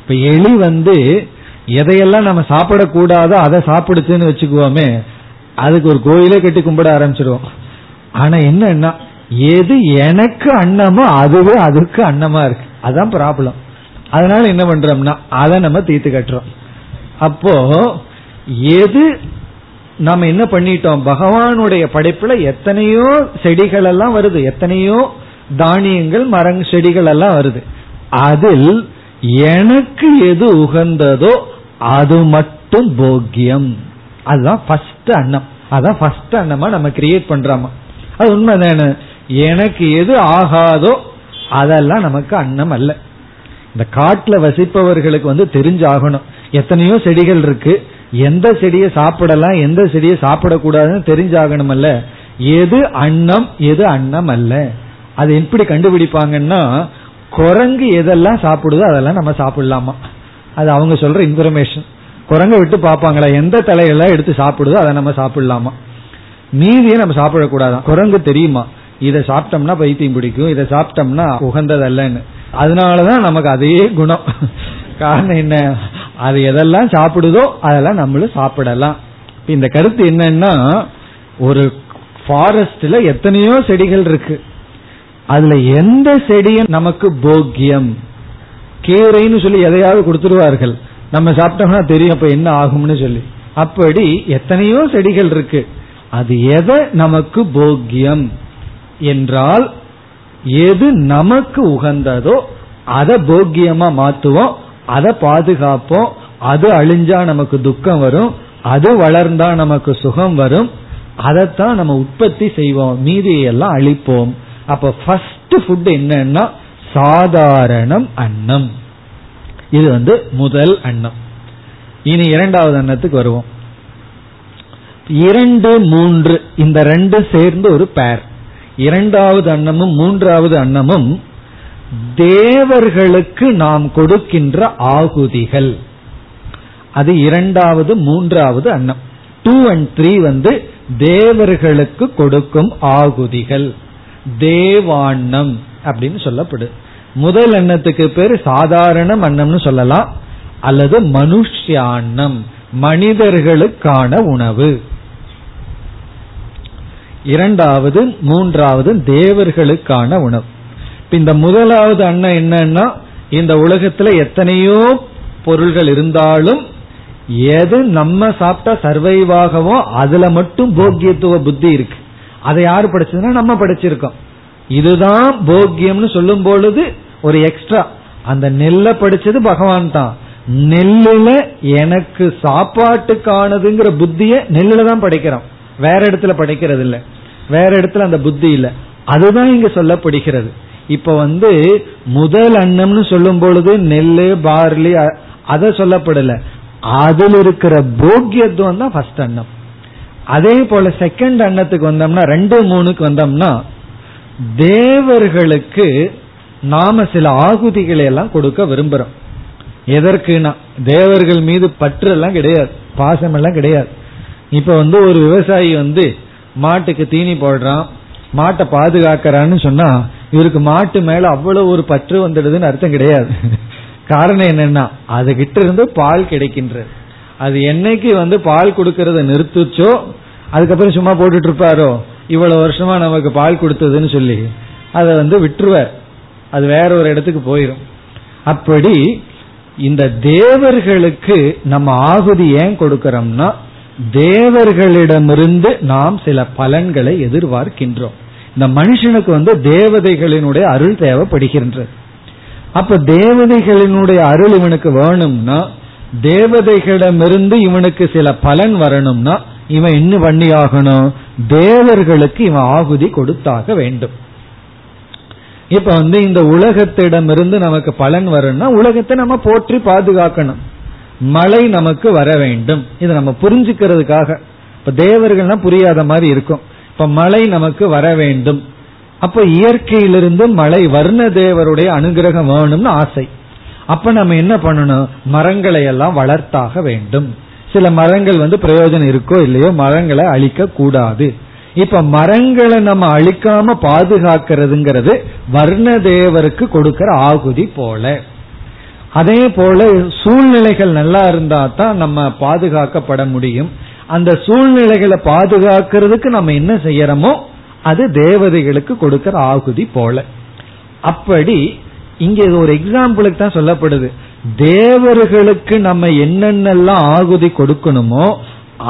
இப்ப எலி வந்து எதையெல்லாம் நம்ம சாப்பிடக்கூடாதோ அதை சாப்பிடுச்சுன்னு வச்சுக்குவோமே அதுக்கு ஒரு கோயிலே கட்டி கும்பிட ஆரம்பிச்சிருவோம். ஆனா என்னன்னா எது எனக்கு அன்னமோ அதுவே அதுக்கு அன்னமா இருக்கு. அதான் ப்ராப்ளம் அதனால என்ன பண்றோம்னா அதை நம்ம தீர்த்து கட்டுறோம். அப்போ எது நம்ம என்ன பண்ணிட்டோம்? பகவானுடைய படைப்புல எத்தனையோ செடிகள் எல்லாம் வருது. எத்தனையோ தானியங்கள் மரங் செடிகள் எல்லாம் வருது. அதில் எனக்கு எது உகந்ததோ அது மட்டும் போக்கியம். அதுதான் ஃபர்ஸ்ட் அன்னம். அதான் ஃபர்ஸ்ட் அன்னமா நம்ம கிரியேட் பண்றோமா. அது உண்மைதானே? எனக்கு எது ஆகாதோ அதெல்லாம் நமக்கு அன்னம் அல்ல. இந்த காட்டுல வசிப்பவர்களுக்கு வந்து தெரிஞ்சாகணும். எத்தனையோ செடிகள் இருக்கு. எந்த செடியை சாப்பிடலாம் எந்த செடியை சாப்பிடக்கூடாதுன்னு தெரிஞ்சாகணும் அல்ல. எது அன்னம் எது அன்னம் அல்ல. அது எப்படி கண்டுபிடிப்பாங்கன்னா குரங்கு எதெல்லாம் சாப்பிடுதோ அதெல்லாம் நம்ம சாப்பிடலாமா? அது அவங்க சொல்ற இன்ஃபர்மேஷன் குரங்கை விட்டு பார்ப்பாங்களா? எந்த தலையெல்லாம் எடுத்து சாப்பிடுதோ அதை நம்ம சாப்பிடலாமா? மீதியை நம்ம சாப்பிடக்கூடாதான். குரங்கு தெரியுமா? இதை சாப்பிட்டோம்னா பைத்தியம் பிடிக்கும் இதை சாப்பிட்டோம்னா உகந்ததல்லன்னு. அதனாலதான் நமக்கு அதே குணம். காரணம் என்ன? அது எதெல்லாம் சாப்பிடுதோ அதெல்லாம் நம்மளும் சாப்பிடலாம். இந்த கருத்து என்னன்னா ஒரு ஃபாரஸ்ட்ல எத்தனையோ செடிகள் இருக்கு. அதுல எந்த செடியும் நமக்கு போக்கியம். கீரைன்னு சொல்லி எதையாவது கொடுத்துருவார்கள். நம்ம சாப்பிட்டோம்னா தெரியும் அப்ப என்ன ஆகும்னு சொல்லி. அப்படி எத்தனையோ செடிகள் இருக்கு. அது எதை நமக்கு போக்கியம்? என்றால் எது நமக்கு உகந்ததோ அதை போக்கியமா மாத்துவோம் அதை பாதுகாப்போம் அது அழிஞ்சா நமக்கு துக்கம் வரும் அது வளர்ந்தா நமக்கு சுகம் வரும் அதைத்தான் நம்ம உற்பத்தி செய்வோம் மீதியெல்லாம் அழிப்போம். அப்ப ஃபர்ஸ்ட் ஃபுட் என்னன்னா சாதாரணம் அன்னம். இது வந்து முதல் அன்னம். இனி இரண்டாவது அன்னத்துக்கு வருவோம். இரண்டு மூன்று இந்த ரெண்டு சேர்ந்து ஒரு பேர் இரண்டாவது அன்னமும் மூன்றாவது அன்னமும் தேவர்களுக்கு நாம் கொடுக்கின்ற ஆகுதிகள். அது இரண்டாவது மூன்றாவது அன்னம். டூ அண்ட் த்ரீ வந்து தேவர்களுக்கு கொடுக்கும் ஆகுதிகள். தேவாண்ணம் அப்படின்னு சொல்லப்படுது முதல் அன்னத்துக்கு பேர் சாதாரண அன்னம்னு சொல்லலாம். அல்லது மனுஷியாண்ணம் மனிதர்களுக்கான உணவு. இரண்டாவது மூன்றாவது தேவர்களுக்கான உணவு. இந்த முதலாவது அண்ணன் என்னன்னா இந்த உலகத்துல எத்தனையோ பொருள்கள் இருந்தாலும் எது நம்ம சாப்பிட்டா சர்வைவாகவோ அதுல மட்டும் போக்கியத்துவ புத்தி இருக்கு. அதை யாரு படிச்சதுன்னா நம்ம படிச்சிருக்கோம். இதுதான் போக்கியம்னு சொல்லும் பொழுது ஒரு எக்ஸ்ட்ரா அந்த நெல்லை படிச்சது பகவான் தான். நெல்லுல எனக்கு சாப்பாட்டுக்கானதுங்கிற புத்திய நெல்லுல தான் படைக்கிறோம். வேற இடத்துல படைக்கிறது இல்லை வேற இடத்துல அந்த புத்தி இல்ல. அதுதான் இங்க சொல்லப்படுகிறது. இப்ப வந்து முதல் அன்னம்னு சொல்லும் பொழுது நெல்லு பார்லி அதை சொல்லப்படல. அதில் இருக்கிற போக்கியத்துவம் தான் ஃபர்ஸ்ட் அன்னம். அதே போல செகண்ட் அன்னத்துக்கு வந்தோம்னா ரெண்டு மூணுக்கு வந்தோம்னா தேவர்களுக்கு நாம சில ஆகுதிகளை எல்லாம் கொடுக்க விரும்புறோம். எதற்குனா தேவர்கள் மீது பற்று எல்லாம் கிடையாது. பாசம் எல்லாம் கிடையாது. இப்ப வந்து ஒரு விவசாயி வந்து மாட்டுக்கு தீனி போடுறான் மாட்டை பாதுகாக்கிறான்னு சொன்னா இவருக்கு மாட்டு மேல அவ்வளவு ஒரு பற்று வந்துடுதுன்னு அர்த்தம் கிடையாது. காரணம் என்னன்னா அது கிட்ட இருந்து பால் கிடைக்கின்றது அது என்னைக்கு வந்து பால் கொடுக்கறத நிறுத்துச்சோ அதுக்கப்புறம் சும்மா போட்டுட்டு இருப்பாரோ இவ்வளவு வருஷமா நமக்கு பால் கொடுத்ததுன்னு சொல்லி அதை வந்து விட்டுருவார். அது வேற ஒரு இடத்துக்கு போயிடும் அப்படி இந்த தேவர்களுக்கு நம்ம ஆகுதி ஏன் கொடுக்கறோம்னா தேவர்களிடமிருந்து நாம் சில பலன்களை எதிர்பார்க்கின்றோம். இந்த மனுஷனுக்கு வந்து தேவதைகளினுடைய அருள் தேவைப்படுகின்றது. அப்ப தேவதைகளினுடைய அருள் இவனுக்கு வேணும்னா தேவதைகளிடமிருந்து இவனுக்கு சில பலன் வரணும்னா இவன் என்ன பண்ணி ஆகணும் தேவர்களுக்கு இவன் ஆகுதி கொடுத்தாக வேண்டும். இப்ப வந்து இந்த உலகத்திடமிருந்து நமக்கு பலன் வரும்னா உலகத்தை நம்ம போற்றி பாதுகாக்கணும். மழை நமக்கு வர வேண்டும். இது நம்ம புரிஞ்சுக்கிறதுக்காக. இப்ப தேவர்கள்னா புரியாத மாதிரி இருக்கும். இப்ப மழை நமக்கு வர வேண்டும். அப்ப இயற்கையிலிருந்து மழை வர்ண தேவருடைய அனுகிரகம் வேணும்னு ஆசை. அப்ப நம்ம என்ன பண்ணணும்? மரங்களை எல்லாம் வளர்த்தாக வேண்டும். சில மரங்கள் வந்து பிரயோஜனம் இருக்கோ இல்லையோ மரங்களை அழிக்க கூடாது. இப்ப மரங்களை நம்ம அழிக்காம பாதுகாக்கிறதுங்கிறது வர்ண தேவருக்கு கொடுக்கிற ஆகுதி போல. அதே போல சூழ்நிலைகள் நல்லா இருந்தா தான் நம்ம பாதுகாக்கப்பட முடியும். அந்த சூழ்நிலைகளை பாதுகாக்கிறதுக்கு நம்ம என்ன செய்யறோமோ அது தேவதைகளுக்கு கொடுக்கிற ஆகுதி போல. அப்படி இங்க ஒரு எக்ஸாம்பிளுக்கு தான் சொல்லப்படுது. தேவர்களுக்கு நம்ம என்னென்னலாம் ஆகுதி கொடுக்கணுமோ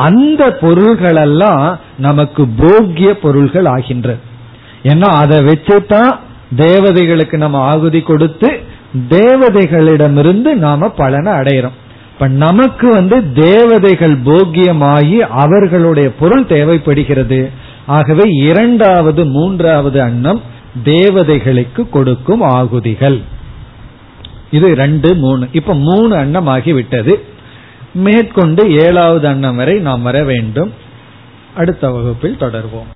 அந்த பொருள்களெல்லாம் நமக்கு போக்கிய பொருள்கள் ஆகின்றது ஏன்னா அதை வச்சுதான் தேவதைகளுக்கு நம்ம ஆகுதி கொடுத்து தேவதைகளிடமிருந்து நாம பலனை அடையிறோம். இப்ப நமக்கு வந்து தேவதைகள் போக்கியமாகி அவர்களுடைய பொருள் தேவைப்படுகிறது. ஆகவே இரண்டாவது மூன்றாவது அன்னம் தேவதைகளுக்கு கொடுக்கும் ஆகுதிகள். இது ரெண்டு மூணு. இப்ப மூணு அன்னம் ஆகிவிட்டது மேற்கொண்டு ஏழாவது அன்னம் வரை நாம் வர வேண்டும். அடுத்த வகுப்பில் தொடர்வோம்.